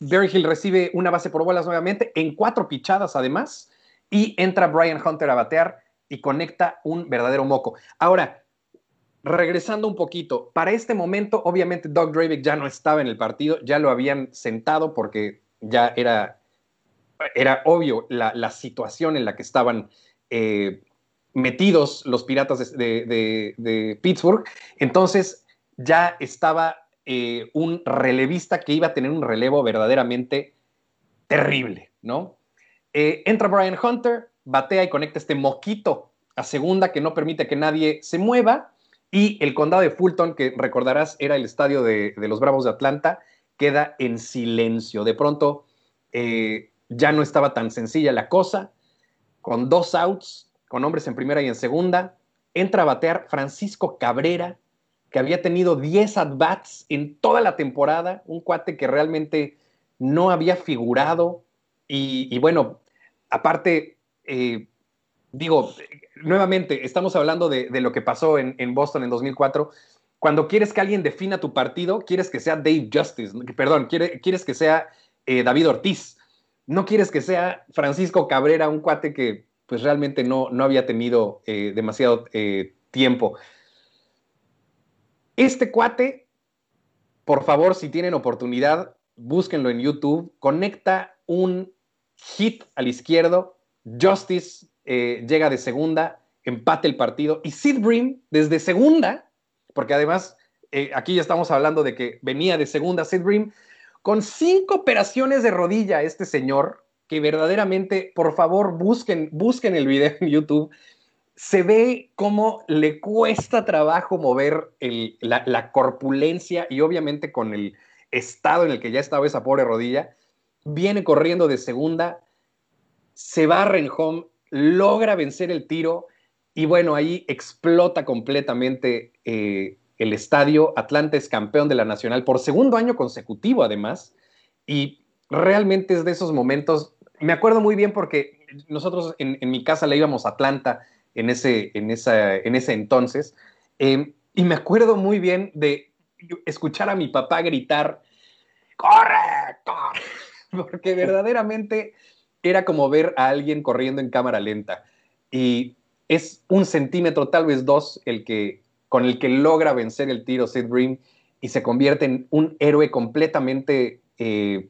Speaker 1: Barry Hill recibe una base por bolas nuevamente, en cuatro pichadas además, y entra Brian Hunter a batear y conecta un verdadero moco. Ahora, regresando un poquito, para este momento, obviamente Doug Dravick ya no estaba en el partido, ya lo habían sentado porque ya era, era obvio la, situación en la que estaban eh, metidos los piratas de, Pittsburgh. Entonces, ya estaba eh, un relevista que iba a tener un relevo verdaderamente terrible, ¿no? Eh, entra Brian Hunter, batea y conecta este moquito a segunda que no permite que nadie se mueva. Y el condado de Fulton, que recordarás era el estadio de, los Bravos de Atlanta, queda en silencio. De pronto eh, ya no estaba tan sencilla la cosa. Con dos outs, con hombres en primera y en segunda, entra a batear Francisco Cabrera, que había tenido 10 at-bats en toda la temporada, un cuate que realmente no había figurado. Y, bueno, aparte, eh, digo, nuevamente, estamos hablando de, lo que pasó en, Boston en 2004. Cuando quieres que alguien defina tu partido, quieres que sea Dave Justice, perdón, quieres que sea eh, David Ortiz. No quieres que sea Francisco Cabrera, un cuate que pues realmente no, no había tenido eh, demasiado eh, tiempo. Este cuate, por favor, si tienen oportunidad, búsquenlo en YouTube, conecta un hit al izquierdo, Justice eh, llega de segunda, empate el partido y Sid Bream desde segunda, porque además eh, aquí ya estamos hablando de que venía de segunda Sid Bream, con cinco operaciones de rodilla este señor, que verdaderamente, por favor, busquen, busquen el video en YouTube. Se ve cómo le cuesta trabajo mover la, corpulencia y obviamente con el estado en el que ya estaba esa pobre rodilla. Viene corriendo de segunda, se en home, logra vencer el tiro y bueno, ahí explota completamente eh, el estadio. Atlanta es campeón de la Nacional por segundo año consecutivo además y realmente es de esos momentos, me acuerdo muy bien porque nosotros en, mi casa le íbamos a Atlanta en ese, en esa, en ese entonces em, y me acuerdo muy bien de escuchar a mi papá gritar, ¡corre! ¡corre! Porque verdaderamente era como ver a alguien corriendo en cámara lenta. Y es un centímetro, tal vez dos, el que, con el que logra vencer el tiro Sid Bream. y se convierte en un héroe completamente, eh,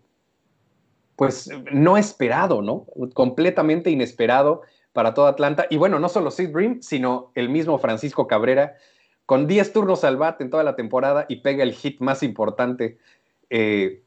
Speaker 1: pues, no esperado, ¿no? Completamente inesperado para toda Atlanta. Y bueno, no solo Sid Bream, sino el mismo Francisco Cabrera, con 10 turnos al bat en toda la temporada y pega el hit más importante, eh,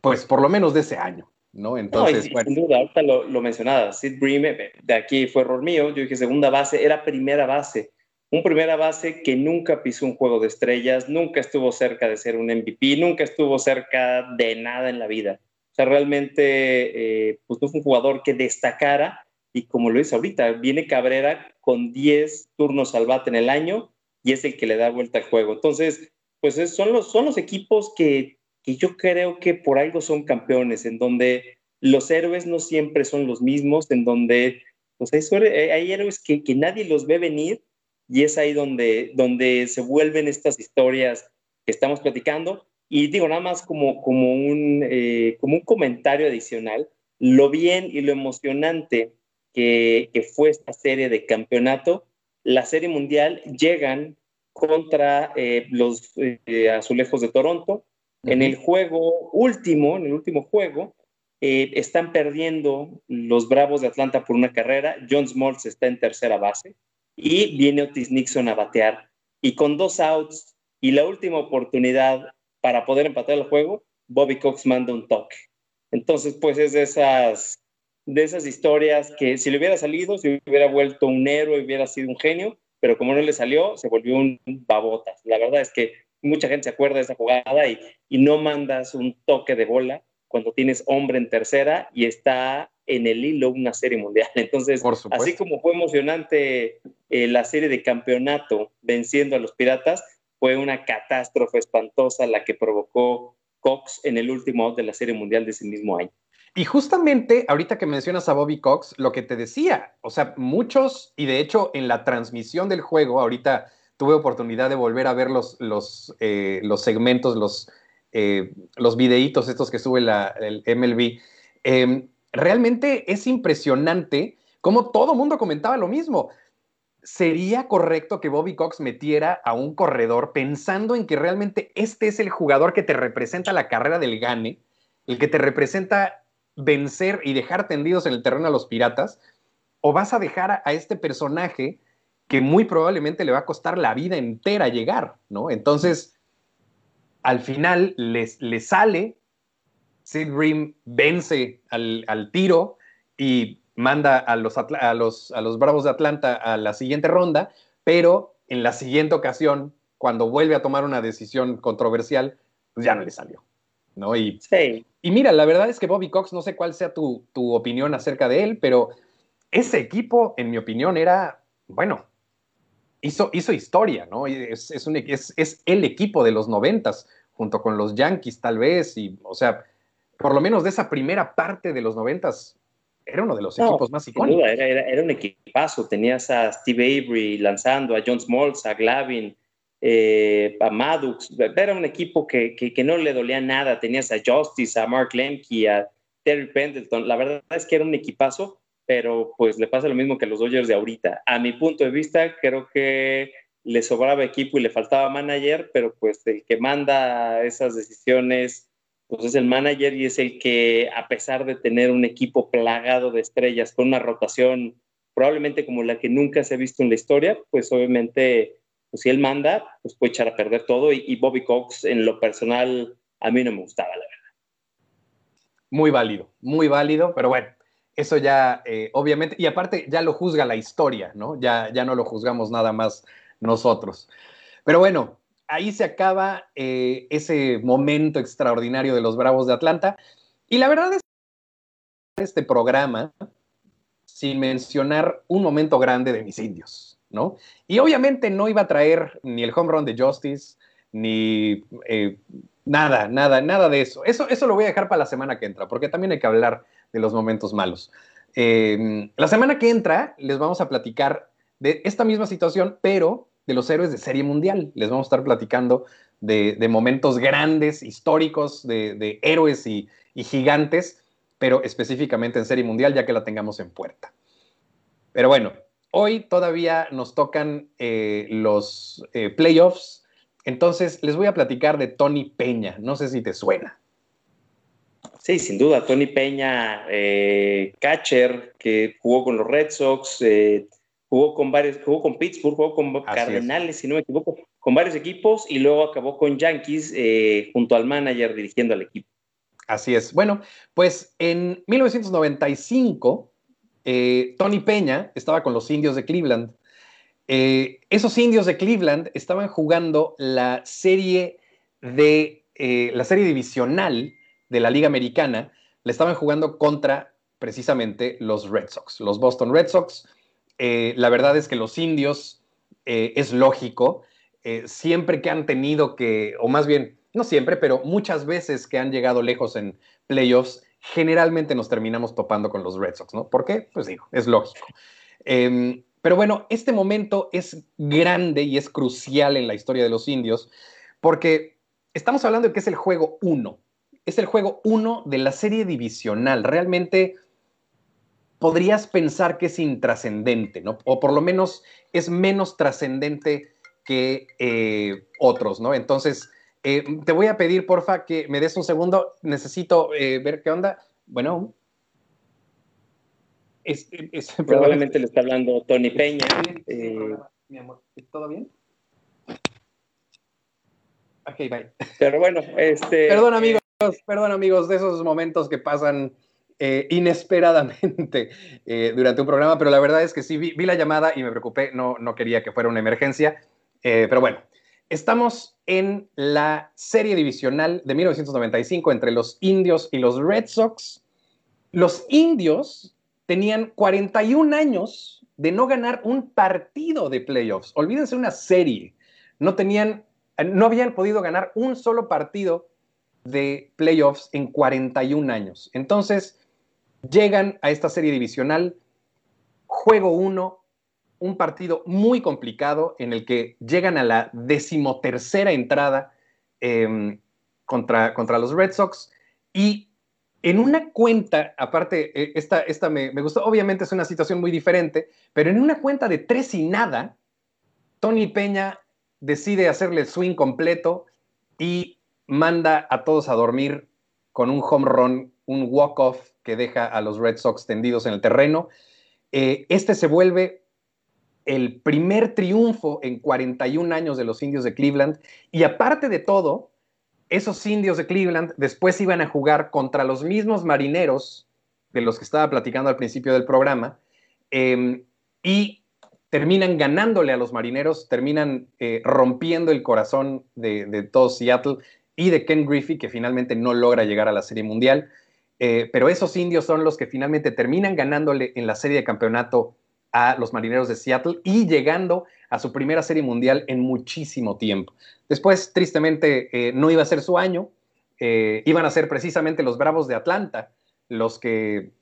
Speaker 1: pues por lo menos de ese año. ¿No?
Speaker 2: Entonces, Sin duda, ahorita lo, lo mencionaba, Sid Bream, eh, de aquí fue error mío, yo dije segunda base, era primera base. Un primera base que nunca pisó un juego de estrellas, nunca estuvo cerca de ser un MVP, nunca estuvo cerca de nada en la vida. O sea, realmente, eh, pues no fue un jugador que destacara y como lo dice ahorita, viene Cabrera con 10 turnos al bate en el año y es el que le da vuelta al juego. Entonces, pues son, los, son los equipos que, yo creo que por algo son campeones, en donde los héroes no siempre son los mismos, en donde pues hay, héroes que, nadie los ve venir y es ahí donde, donde se vuelven estas historias que estamos platicando. Y digo, nada más como, como, un, eh, como un comentario adicional, lo bien y lo emocionante que, fue esta serie de campeonato, la serie mundial llegan contra eh, los eh, azulejos de Toronto. En el juego último, en el último juego, eh, están perdiendo los Bravos de Atlanta por una carrera. John Smoltz está en tercera base y viene Otis Nixon a batear. Y con dos outs y la última oportunidad para poder empatar el juego, Bobby Cox manda un toque. Entonces, pues es de esas de esas historias que si le hubiera salido, se hubiera vuelto un héroe, hubiera sido un genio, pero como no le salió, se volvió un babotas. La verdad es que mucha gente se acuerda de esa jugada y, y no mandas un toque de bola cuando tienes hombre en tercera y está en el hilo una serie mundial. Entonces, así como fue emocionante eh, la serie de campeonato venciendo a los piratas, fue una catástrofe espantosa la que provocó Cox en el último out de la serie mundial de ese mismo año.
Speaker 1: Y justamente ahorita que mencionas a Bobby Cox, lo que te decía, o sea, muchos, y de hecho en la transmisión del juego, ahorita tuve oportunidad de volver a ver los, los, eh, los segmentos, los, eh, los videitos estos que sube la, el MLB. Em, realmente es impresionante cómo todo mundo comentaba lo mismo. ¿Sería correcto que Bobby Cox metiera a un corredor pensando en que realmente este es el jugador que te representa la carrera del Gane, el que te representa vencer y dejar tendidos en el terreno a los piratas, o vas a dejar a, este personaje que muy probablemente le va a costar la vida entera llegar, ¿no? Entonces, al final les, sale, Sid Dream vence al, tiro y manda a los, a, los, a los Bravos de Atlanta a la siguiente ronda, pero en la siguiente ocasión, cuando vuelve a tomar una decisión controversial, pues ya no le salió. ¿no? Y, y mira, la verdad es que Bobby Cox, no sé cuál sea tu, opinión acerca de él, pero ese equipo, en mi opinión, era, bueno, hizo, hizo historia, ¿no? Es, es, un, es, es el equipo de los noventas, junto con los Yankees tal vez, y, o sea, por lo menos de esa primera parte de los noventas, era uno de los equipos más icónicos.
Speaker 2: Era, era, era, un equipazo, tenías a Steve Avery lanzando, a John Smoltz, a Glavin, eh, a Maddox, era un equipo que, que, no le dolía nada, tenías a Justice, a Mark Lemke, a Terry Pendleton, la verdad es que era un equipazo, pero pues le pasa lo mismo que a los Dodgers de ahorita. A mi punto de vista, creo que le sobraba equipo y le faltaba manager, pero pues el que manda esas decisiones pues es el manager y es el que a pesar de tener un equipo plagado de estrellas con una rotación probablemente como la que nunca se ha visto en la historia, pues obviamente pues si él manda, pues puede echar a perder todo. Y, Bobby Cox, en lo personal, a mí no me gustaba, la verdad.
Speaker 1: Muy válido, muy válido, pero bueno, eso ya, eh, obviamente, y aparte ya lo juzga la historia, ¿no? Ya, ya no lo juzgamos nada más nosotros. Pero bueno, ahí se acaba eh, ese momento extraordinario de los Bravos de Atlanta. Y la verdad es que este programa, sin mencionar un momento grande de mis indios. ¿no? Y obviamente no iba a traer ni el home run de Justice, ni eh, nada, nada, nada de eso. eso. Eso lo voy a dejar para la semana que entra, porque también hay que hablar de los momentos malos. Em, la semana que entra les vamos a platicar de esta misma situación, pero de los héroes de Serie Mundial. Les vamos a estar platicando de, momentos grandes, históricos, de, héroes y, y gigantes, pero específicamente en Serie Mundial, ya que la tengamos en puerta. Pero bueno, Hoy todavía nos tocan eh, los eh, playoffs Entonces, les voy a platicar de Tony Peña. No sé si te suena.
Speaker 2: Sí, sin duda. Tony Peña, eh, catcher, que jugó con los Red Sox, eh, jugó con varios, jugó con Pittsburgh, jugó con Cardenales, si no me equivoco, con varios equipos y luego acabó con Yankees eh, junto al manager dirigiendo al equipo.
Speaker 1: Así es. Bueno, pues en 1995, Tony Peña estaba con los indios de Cleveland. esos indios de Cleveland estaban jugando la serie de la serie divisional de la Liga Americana, le estaban jugando contra precisamente los Red Sox, los Boston Red Sox. Eh, la verdad es que los indios, eh, es lógico, eh, siempre que han tenido que, o más bien, no siempre, pero muchas veces que han llegado lejos en playoffs, generalmente nos terminamos topando con los Red Sox, ¿no? ¿Por qué? Pues digo, es lógico. Em, pero bueno, este momento es grande y es crucial en la historia de los indios, porque estamos hablando de que es el juego 1 es el juego 1 de la serie divisional. Realmente podrías pensar que es intrascendente, ¿no? O por lo menos es menos trascendente que eh, otros, ¿no? Entonces, eh, te voy a pedir, porfa, que me des un segundo. Necesito eh, ver qué onda. Bueno.
Speaker 2: Probablemente le está hablando Tony Peña.
Speaker 1: Mi amor, ¿todo bien? Ok, bye.
Speaker 2: Pero bueno, este.
Speaker 1: Perdón, amigo perdón amigos, de esos momentos que pasan eh, inesperadamente eh, durante un programa, pero la verdad es que sí, vi, la llamada y me preocupé, no, no quería que fuera una emergencia, eh, pero bueno, estamos en la serie divisional de 1995 entre los indios y los Red Sox. Los indios tenían 41 años de no ganar un partido de playoffs, olvídense una serie, no tenían, no habían podido ganar un solo partido de playoffs en 41 años. Entonces, llegan a esta serie divisional, juego 1, un partido muy complicado en el que llegan a la decimotercera entrada em, contra, contra los Red Sox y en una cuenta, aparte, e, esta, esta me, me, gustó, obviamente es una situación muy diferente, pero en una cuenta de tres y nada, Tony Peña decide hacerle swing completo y manda a todos a dormir con un home run, un walk-off que deja a los Red Sox tendidos en el terreno. Eh, este se vuelve el primer triunfo en 41 años de los indios de Cleveland. Y aparte de todo, esos indios de Cleveland después iban a jugar contra los mismos marineros de los que estaba platicando al principio del programa. Em, y terminan ganándole a los marineros, terminan eh, rompiendo el corazón de, de todo Seattle y de Ken Griffey, que finalmente no logra llegar a la Serie Mundial. Eh, pero esos indios son los que finalmente terminan ganándole en la serie de campeonato a los marineros de Seattle y llegando a su primera serie mundial en muchísimo tiempo. Después, tristemente, eh, no iba a ser su año, eh, iban a ser precisamente los Bravos de Atlanta los que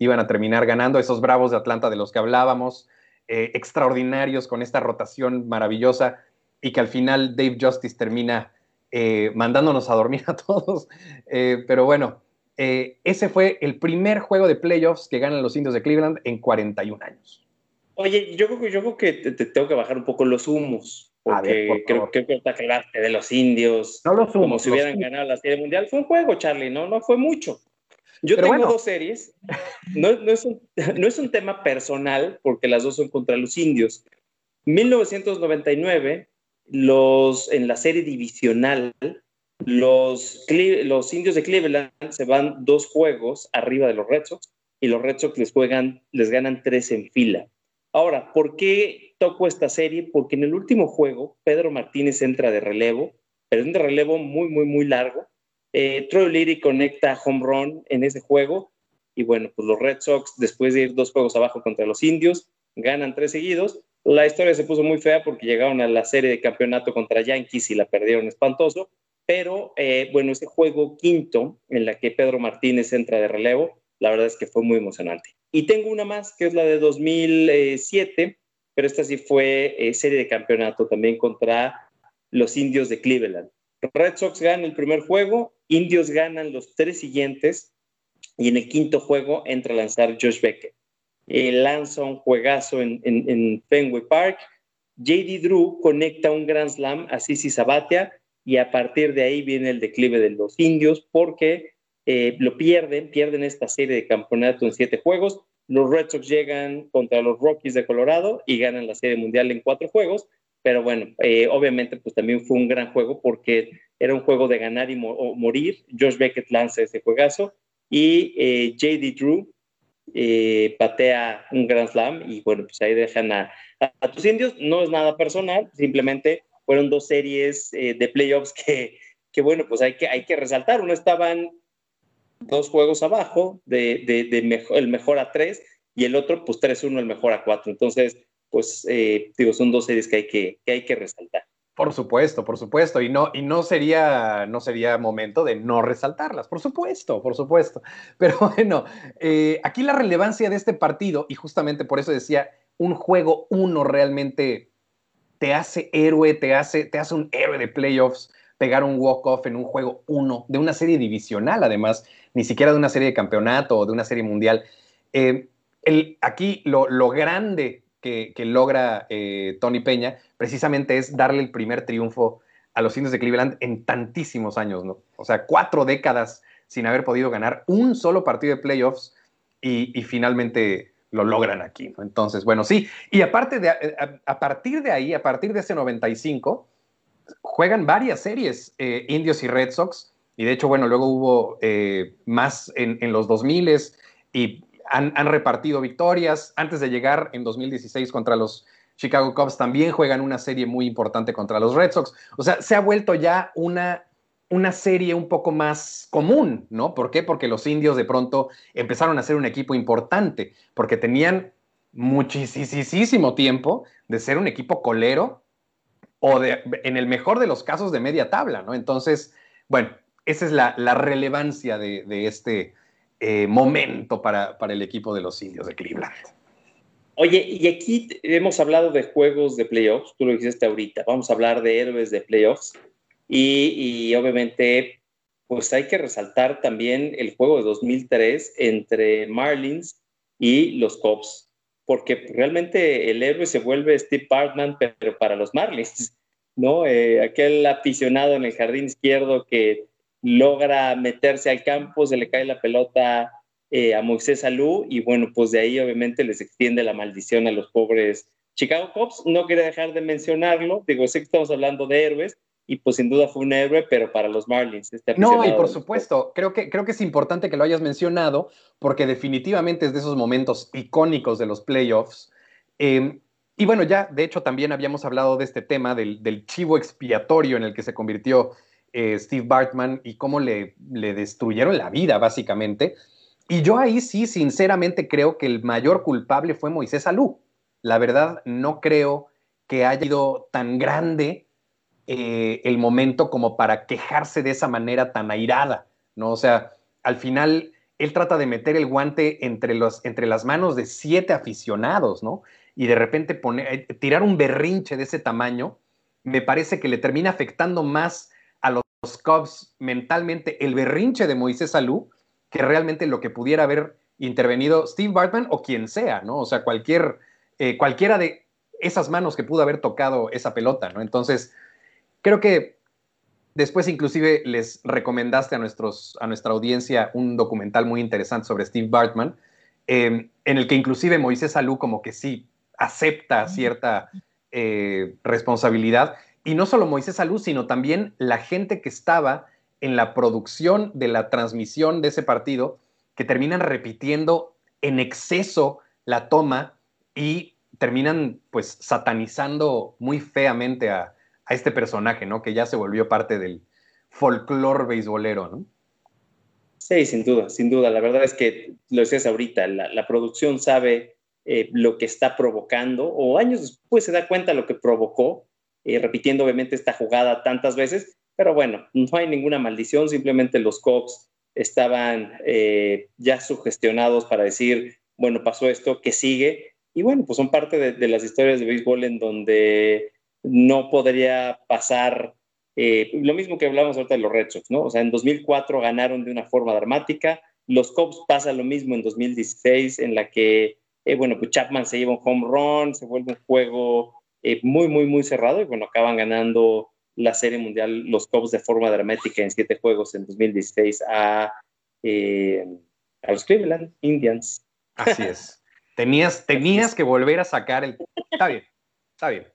Speaker 1: iban a terminar ganando, esos Bravos de Atlanta de los que hablábamos, extraordinarios con esta rotación maravillosa y que al final Dave Justice termina eh, mandándonos a dormir a todos. Eh, pero bueno, eh, ese fue el primer juego de playoffs que ganan los indios de Cleveland en 41 años.
Speaker 2: Oye, yo creo, yo creo que te, tengo que bajar un poco los humos, porque creo, que te aclaraste de los indios,
Speaker 1: no los humos,
Speaker 2: como si hubieran ganado la Serie Mundial. Fue un juego, Charlie, no, no fue mucho. Yo tengo dos series, no, no, es un, no es un tema personal, porque las dos son contra los indios. 1999 los, en la serie divisional, los, indios de Cleveland se van dos juegos arriba de los Red Sox y los Red Sox les, juegan, les ganan tres en fila. Ahora, ¿por qué toco esta serie? Porque en el último juego Pedro Martínez entra de relevo, pero es un relevo muy, muy, muy largo. Eh, Troy Leary conecta home run en ese juego y bueno, pues los Red Sox, después de ir dos juegos abajo contra los indios, ganan tres seguidos la historia se puso muy fea porque llegaron a la serie de campeonato contra Yankees y la perdieron espantoso, pero eh, bueno, ese juego quinto en la que Pedro Martínez entra de relevo, la verdad es que fue muy emocionante. Y tengo una más, que es la de 2007, pero esta sí fue eh, serie de campeonato también contra los indios de Cleveland. Red Sox gana el primer juego, indios ganan los tres siguientes y en el quinto juego entra a lanzar Josh Becker. Eh, lanza un juegazo en, Fenway Park, JD Drew conecta un Grand Slam a Sisi Sabatia y a partir de ahí viene el declive de los indios porque eh, lo pierden, pierden esta serie de campeonato en siete juegos. Los Red Sox llegan contra los Rockies de Colorado y ganan la serie mundial en cuatro juegos. Pero bueno, eh, obviamente pues también fue un gran juego porque era un juego de ganar y morir. Josh Beckett lanza ese juegazo y eh, JD Drew eh, patea un Grand Slam y bueno, pues ahí dejan a, tus indios. No es nada personal, simplemente fueron dos series eh, de playoffs que, que, bueno, pues hay que, hay que resaltar. Uno estaban dos juegos abajo de, de, mejor, el mejor a tres y el otro pues 3-1 el mejor a cuatro. Entonces, pues digo, son dos series que hay que, que hay que resaltar.
Speaker 1: Por supuesto, por supuesto. Y no, y no sería, no sería momento de no resaltarlas, por supuesto, por supuesto. Pero bueno, eh, aquí la relevancia de este partido, y justamente por eso decía, un juego uno realmente te hace héroe, te hace, te hace un héroe de playoffs, pegar un walk-off en un juego uno, de una serie divisional, además, ni siquiera de una serie de campeonato o de una serie mundial. Eh, el, aquí lo, lo grande que, logra eh, Tony Peña precisamente es darle el primer triunfo a los indios de Cleveland en tantísimos años, ¿no? O sea, cuatro décadas sin haber podido ganar un solo partido de playoffs y, finalmente lo logran aquí, ¿no? Entonces, bueno, sí. Y aparte de, a, partir de ahí, a partir de ese 95, juegan varias series, eh, Indios y Red Sox, y de hecho, bueno, luego hubo eh, más en, en los 2000 y han, repartido victorias. Antes de llegar en 2016 contra los Chicago Cubs, también juegan una serie muy importante contra los Red Sox. O sea, se ha vuelto ya una, una serie un poco más común, ¿no? ¿Por qué? Porque los indios de pronto empezaron a ser un equipo importante, porque tenían muchísimo tiempo de ser un equipo colero o de, en el mejor de los casos de media tabla, ¿no? Entonces, bueno, esa es la, relevancia de, de, este, eh, momento para, el equipo de los indios de Cleveland.
Speaker 2: Oye, y aquí hemos hablado de juegos de playoffs, tú lo dijiste ahorita, vamos a hablar de héroes de playoffs y, obviamente pues hay que resaltar también el juego de 2003 entre Marlins y los Cubs, porque realmente el héroe se vuelve Steve Bartman, pero para los Marlins, ¿no? Eh, aquel aficionado en el jardín izquierdo que logra meterse al campo, se le cae la pelota eh, a Moisés Alú y bueno, pues de ahí obviamente les extiende la maldición a los pobres Chicago Cubs. No quería dejar de mencionarlo, digo, sé que estamos hablando de héroes y pues sin duda fue un héroe, pero para los Marlins.
Speaker 1: Este no, y por supuesto, creo que, creo que es importante que lo hayas mencionado porque definitivamente es de esos momentos icónicos de los playoffs. Em, y bueno, ya de hecho también habíamos hablado de este tema del, del chivo expiatorio en el que se convirtió eh, Steve Bartman y cómo le, le destruyeron la vida, básicamente. Y yo ahí sí, sinceramente, creo que el mayor culpable fue Moisés Alú. La verdad, no creo que haya sido tan grande eh, el momento como para quejarse de esa manera tan airada, ¿no? O sea, al final él trata de meter el guante entre, los, entre las manos de siete aficionados, ¿no? Y de repente eh, tirar un berrinche de ese tamaño, me parece que le termina afectando más los Cubs mentalmente el berrinche de Moisés Alú que realmente lo que pudiera haber intervenido Steve Bartman o quien sea, ¿no? O sea, cualquier, eh, cualquiera de esas manos que pudo haber tocado esa pelota, ¿no? Entonces, creo que después inclusive les recomendaste a, nuestros, a nuestra audiencia un documental muy interesante sobre Steve Bartman, em, en el que inclusive Moisés Alú como que sí acepta cierta eh, responsabilidad y no solo Moisés Salud, sino también la gente que estaba en la producción de la transmisión de ese partido, que terminan repitiendo en exceso la toma y terminan pues satanizando muy feamente a, este personaje, ¿no? Que ya se volvió parte del folclore beisbolero, ¿no?
Speaker 2: Sí, sin duda, sin duda. La verdad es que lo decías ahorita, la, producción sabe eh, lo que está provocando o años después se da cuenta lo que provocó eh, repitiendo obviamente esta jugada tantas veces, pero bueno, no hay ninguna maldición, simplemente los Cubs estaban eh, ya sugestionados para decir, bueno, pasó esto, que sigue? Y bueno, pues son parte de, las historias de béisbol en donde no podría pasar eh, lo mismo que hablamos ahorita de los Red Sox, ¿no? O sea, en 2004 ganaron de una forma dramática, los Cubs pasa lo mismo en 2016, en la que, bueno, pues Chapman se lleva un home run, se vuelve un juego eh, muy, muy, muy cerrado y bueno, acaban ganando la Serie Mundial los Cubs de forma dramática en siete juegos en 2016 a, eh, a los Cleveland Indians.
Speaker 1: Así es. Tenías, tenías que volver a sacar el... Está bien, está bien.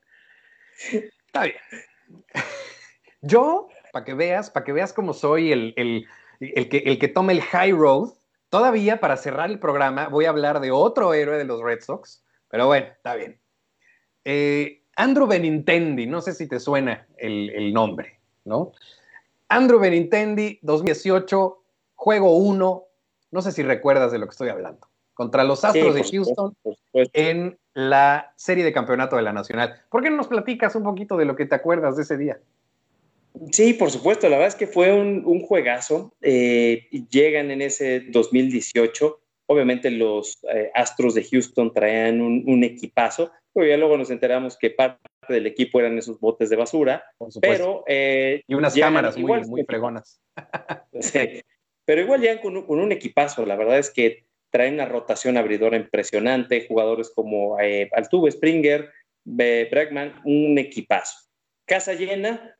Speaker 1: Está bien. Yo, para que veas, para que veas cómo soy el, el, el, que, el que toma el high road, todavía para cerrar el programa voy a hablar de otro héroe de los Red Sox, pero bueno, está bien. Eh, Andrew Benintendi, no sé si te suena el, nombre, ¿no? Andrew Benintendi, 2018, juego 1, no sé si recuerdas de lo que estoy hablando, contra los Astros de Houston en la serie de campeonato de la Nacional. ¿Por qué no nos platicas un poquito de lo que te acuerdas de ese día?
Speaker 2: Sí, por supuesto, la verdad es que fue un, juegazo. Eh, llegan en ese 2018 Obviamente los eh, Astros de Houston traían un, equipazo, pero ya luego nos enteramos que parte del equipo eran esos botes de basura, pero...
Speaker 1: Eh, y unas cámaras muy, muy fregonas.
Speaker 2: pero igual llegan con un, equipazo, la verdad es que traen una rotación abridora impresionante, jugadores como eh, Altuve, Springer, Bregman, un equipazo. Casa llena,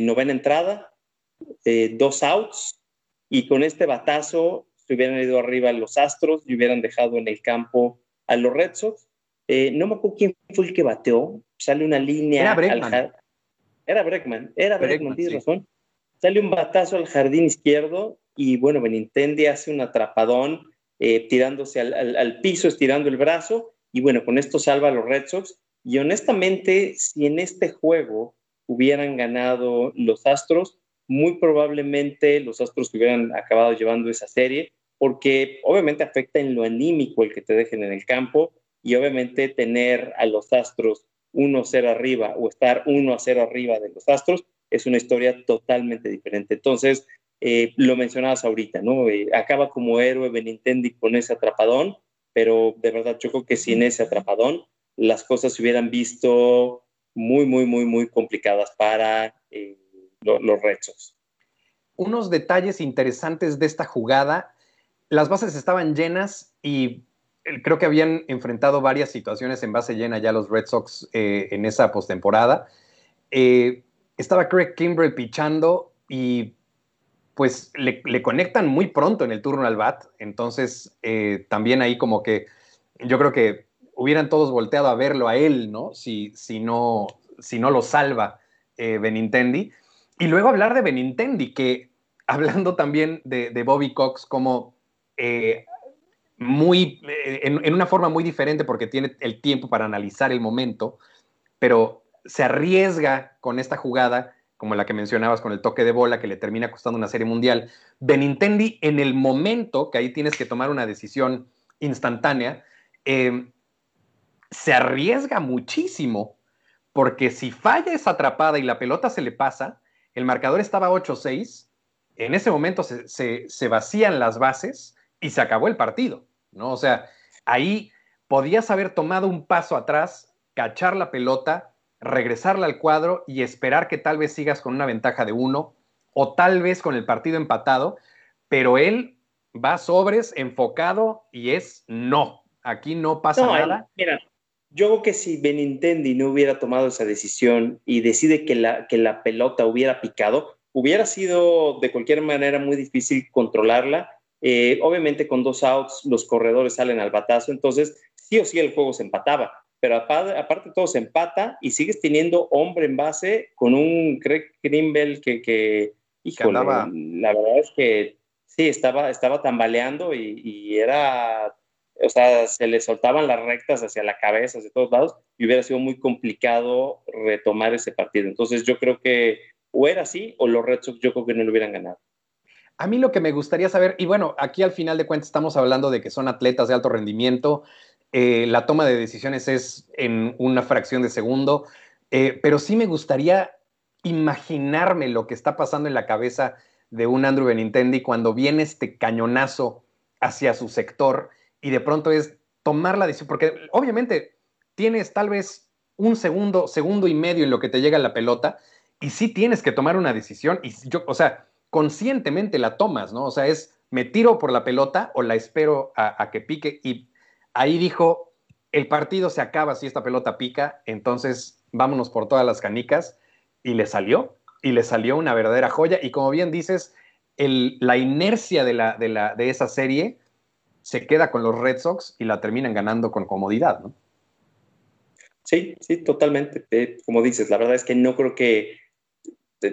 Speaker 2: novena entrada, dos outs, y con este batazo hubieran ido arriba los Astros y hubieran dejado en el campo a los Red Sox. Eh, no me acuerdo quién fue el que bateó. Sale una línea.
Speaker 1: Era Bregman.
Speaker 2: Era Bregman, era Bregman, tienes razón. Sale un batazo al jardín izquierdo y bueno, Benintendi hace un atrapadón eh, tirándose al, piso, estirando el brazo y bueno, con esto salva a los Red Sox. Y honestamente, si en este juego hubieran ganado los Astros, muy probablemente los Astros hubieran acabado llevando esa serie porque obviamente afecta en lo anímico el que te dejen en el campo y obviamente tener a los Astros 1-0 arriba o estar 1-0 arriba de los Astros es una historia totalmente diferente. Entonces, eh, lo mencionabas ahorita, ¿no? Eh, acaba como héroe Benintendi con ese atrapadón, pero de verdad yo creo que sin ese atrapadón las cosas se hubieran visto muy, muy, muy, muy complicadas para eh, los Sox.
Speaker 1: Unos detalles interesantes de esta jugada las bases estaban llenas y eh, creo que habían enfrentado varias situaciones en base llena ya los Red Sox eh, en esa postemporada. Eh, estaba Craig Kimbrell pichando y pues le, conectan muy pronto en el turno al bat. Entonces, también ahí como que yo creo que hubieran todos volteado a verlo a él, ¿no? Si, si, no, si no lo salva Benintendi. Y luego hablar de Benintendi, que hablando también de, de Bobby Cox como eh, muy, eh, en, una forma muy diferente porque tiene el tiempo para analizar el momento, pero se arriesga con esta jugada, como la que mencionabas con el toque de bola que le termina costando una serie mundial. Benintendi, en el momento que ahí tienes que tomar una decisión instantánea, eh, se arriesga muchísimo porque si falla esa atrapada y la pelota se le pasa, el marcador estaba 8-6, en ese momento se, se vacían las bases y se acabó el partido, ¿no? O sea, ahí podías haber tomado un paso atrás, cachar la pelota, regresarla al cuadro y esperar que tal vez sigas con una ventaja de uno o tal vez con el partido empatado, pero él va sobres, enfocado y es no, aquí no pasa nada.
Speaker 2: mira, yo creo que si Benintendi no hubiera tomado esa decisión y decide que la, que la pelota hubiera picado, hubiera sido de cualquier manera muy difícil controlarla eh, obviamente con dos outs los corredores salen al batazo, entonces sí o sí el juego se empataba, pero aparte, todo se empata y sigues teniendo hombre en base con un Craig Grimble que, que híjole, la verdad es que sí, estaba, estaba tambaleando y, era, o sea, se le soltaban las rectas hacia la cabeza, hacia todos lados, y hubiera sido muy complicado retomar ese partido. Entonces yo creo que o era así o los Red Sox yo creo que no lo hubieran ganado.
Speaker 1: A mí lo que me gustaría saber, y bueno, aquí al final de cuentas estamos hablando de que son atletas de alto rendimiento, eh, la toma de decisiones es en una fracción de segundo, eh, pero sí me gustaría imaginarme lo que está pasando en la cabeza de un Andrew Benintendi cuando viene este cañonazo hacia su sector y de pronto es tomar la decisión, porque obviamente tienes tal vez un segundo, segundo y medio en lo que te llega la pelota y sí tienes que tomar una decisión y yo, o sea, conscientemente la tomas, ¿no? O sea, es me tiro por la pelota o la espero a, que pique. Y ahí dijo, el partido se acaba si esta pelota pica, entonces vámonos por todas las canicas. Y le salió, y le salió una verdadera joya. Y como bien dices, la inercia de, la, de, esa serie se queda con los Red Sox y la terminan ganando con comodidad, ¿no?
Speaker 2: Sí, sí, totalmente. Eh, como dices, la verdad es que no creo que.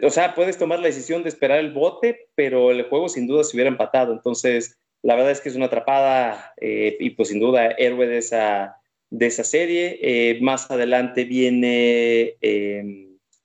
Speaker 2: O sea, puedes tomar la decisión de esperar el bote, pero el juego sin duda se hubiera empatado. Entonces, la verdad es que es una atrapada eh, y, pues, sin duda, héroe de esa, de esa serie. Eh, más adelante viene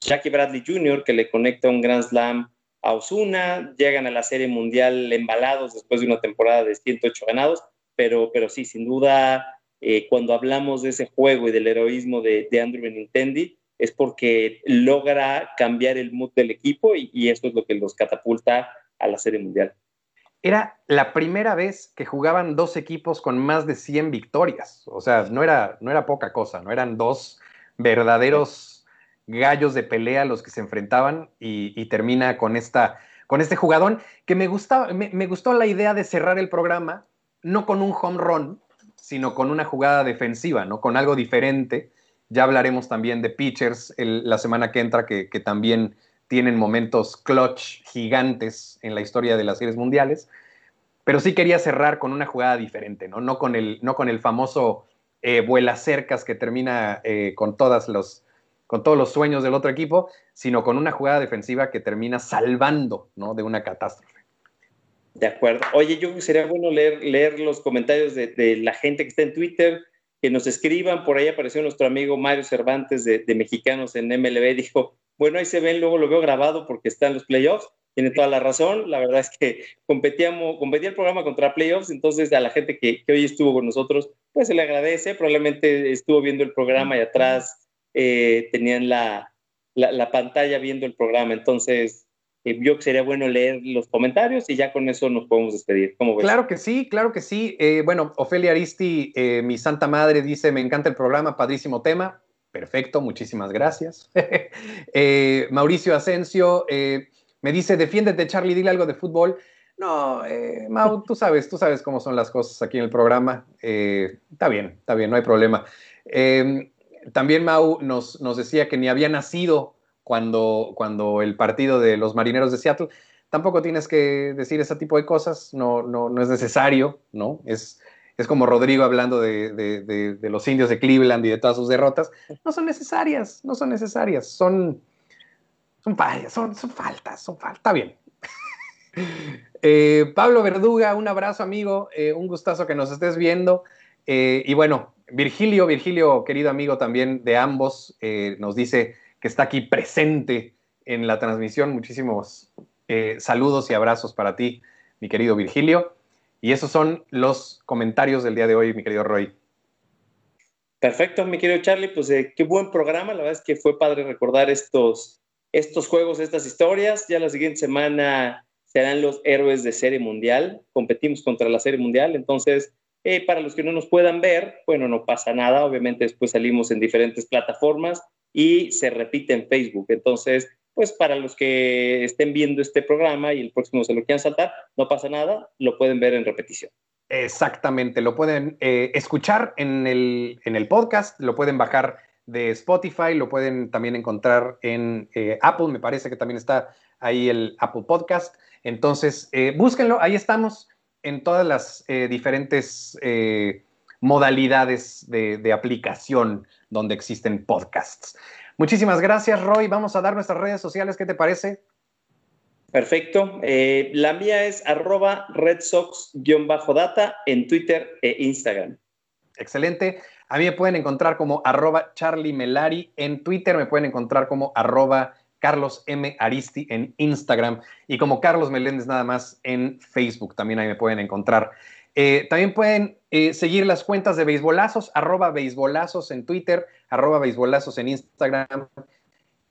Speaker 2: Jackie Bradley Jr., que le conecta un Grand Slam a Osuna. Llegan a la Serie Mundial embalados después de una temporada de 108 ganados. Pero, pero sí, sin duda eh, cuando hablamos de ese juego y del heroísmo de, Andrew Benintendi, es porque logra cambiar el mood del equipo y, eso es lo que los catapulta a la Serie Mundial.
Speaker 1: Era la primera vez que jugaban dos equipos con más de 100 victorias. O sea, no era, no era poca cosa, no eran dos verdaderos gallos de pelea los que se enfrentaban y, termina con, esta, con este jugadón que me, gustaba, me gustó la idea de cerrar el programa no con un home run, sino con una jugada defensiva, ¿no? Con algo diferente. Ya hablaremos también de pitchers la semana que entra, que, también tienen momentos clutch gigantes en la historia de las series mundiales. Pero sí quería cerrar con una jugada diferente, ¿no? No con el, no con el famoso eh, vuela cercas que termina eh, con, todas los, con todos los sueños del otro equipo, sino con una jugada defensiva que termina salvando ¿no? de una catástrofe.
Speaker 2: De acuerdo. Oye, yo sería bueno leer, leer los comentarios de, la gente que está en Twitter, que nos escriban. Por ahí apareció nuestro amigo Mario Cervantes de, Mexicanos en MLB. Dijo, bueno, ahí se ven, luego lo veo grabado porque están los playoffs. Tiene toda la razón. La verdad es que competíamos, competía el programa contra playoffs, entonces a la gente que, hoy estuvo con nosotros, pues se le agradece. Probablemente estuvo viendo el programa y atrás eh, tenían la, la pantalla viendo el programa. Entonces, yo que sería bueno leer los comentarios y ya con eso nos podemos despedir.
Speaker 1: Claro que sí, claro que sí. Eh, bueno, Ofelia Aristi, eh, mi santa madre, dice, me encanta el programa, padrísimo tema. Perfecto, muchísimas gracias. Eh, Mauricio Asensio me dice, defiéndete Charlie, dile algo de fútbol. No, Mau, tú sabes, tú sabes cómo son las cosas aquí en el programa. está bien, está bien, no hay problema. también Mau nos, nos decía que ni había nacido cuando, cuando el partido de los marineros de Seattle. Tampoco tienes que decir ese tipo de cosas, no, no, no es necesario, ¿no? Es, es como Rodrigo hablando de, de, los indios de Cleveland y de todas sus derrotas. No son necesarias, no son necesarias, son, son, son, son faltas, son faltas. Está bien. Eh, Pablo Verduga, un abrazo amigo, eh, un gustazo que nos estés viendo. Eh, y bueno, Virgilio, Virgilio, querido amigo también de ambos, nos dice, que está aquí presente en la transmisión. Muchísimos eh, saludos y abrazos para ti, mi querido Virgilio. Y esos son los comentarios del día de hoy, mi querido Roy.
Speaker 2: Perfecto, mi querido Charlie. Pues eh, qué buen programa. La verdad es que fue padre recordar estos, estos juegos, estas historias. Ya la siguiente semana serán los héroes de Serie Mundial. Competimos contra la Serie Mundial. Entonces, eh, para los que no nos puedan ver, bueno, no pasa nada. Obviamente después salimos en diferentes plataformas y se repite en Facebook. Entonces, pues para los que estén viendo este programa y el próximo se lo quieran saltar, no pasa nada, lo pueden ver en repetición.
Speaker 1: Exactamente, lo pueden eh, escuchar en el, en el, podcast, lo pueden bajar de Spotify, lo pueden también encontrar en eh, Apple, me parece que también está ahí el Apple Podcast. Entonces, eh, búsquenlo, ahí estamos en todas las diferentes modalidades de, aplicación donde existen podcasts. Muchísimas gracias, Roy. Vamos a dar nuestras redes sociales. ¿Qué te parece?
Speaker 2: Perfecto. Eh, la mía es arroba redsox-data en Twitter e Instagram.
Speaker 1: Excelente. A mí me pueden encontrar como arroba Charlie Melari en Twitter, me pueden encontrar como arroba Carlos M. Aristi en Instagram y como Carlos Meléndez nada más en Facebook. También ahí me pueden encontrar. Eh, también pueden eh, seguir las cuentas de Beisbolazos, arroba Beisbolazos en Twitter, arroba Beisbolazos en Instagram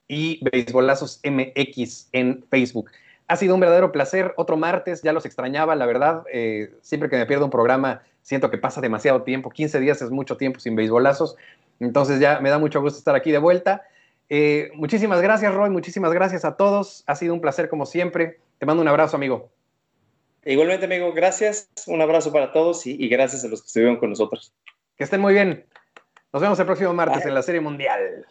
Speaker 1: y Beisbolazos MX en Facebook. Ha sido un verdadero placer. Otro martes, ya los extrañaba, la verdad. Eh, siempre que me pierdo un programa, siento que pasa demasiado tiempo. 15 días es mucho tiempo sin beisbolazos. Entonces ya me da mucho gusto estar aquí de vuelta. muchísimas gracias, Roy. Muchísimas gracias a todos. Ha sido un placer como siempre. Te mando un abrazo, amigo.
Speaker 2: Igualmente, amigo, gracias. Un abrazo para todos y, gracias a los que estuvieron con nosotros.
Speaker 1: Que estén muy bien. Nos vemos el próximo martes en la Serie Mundial.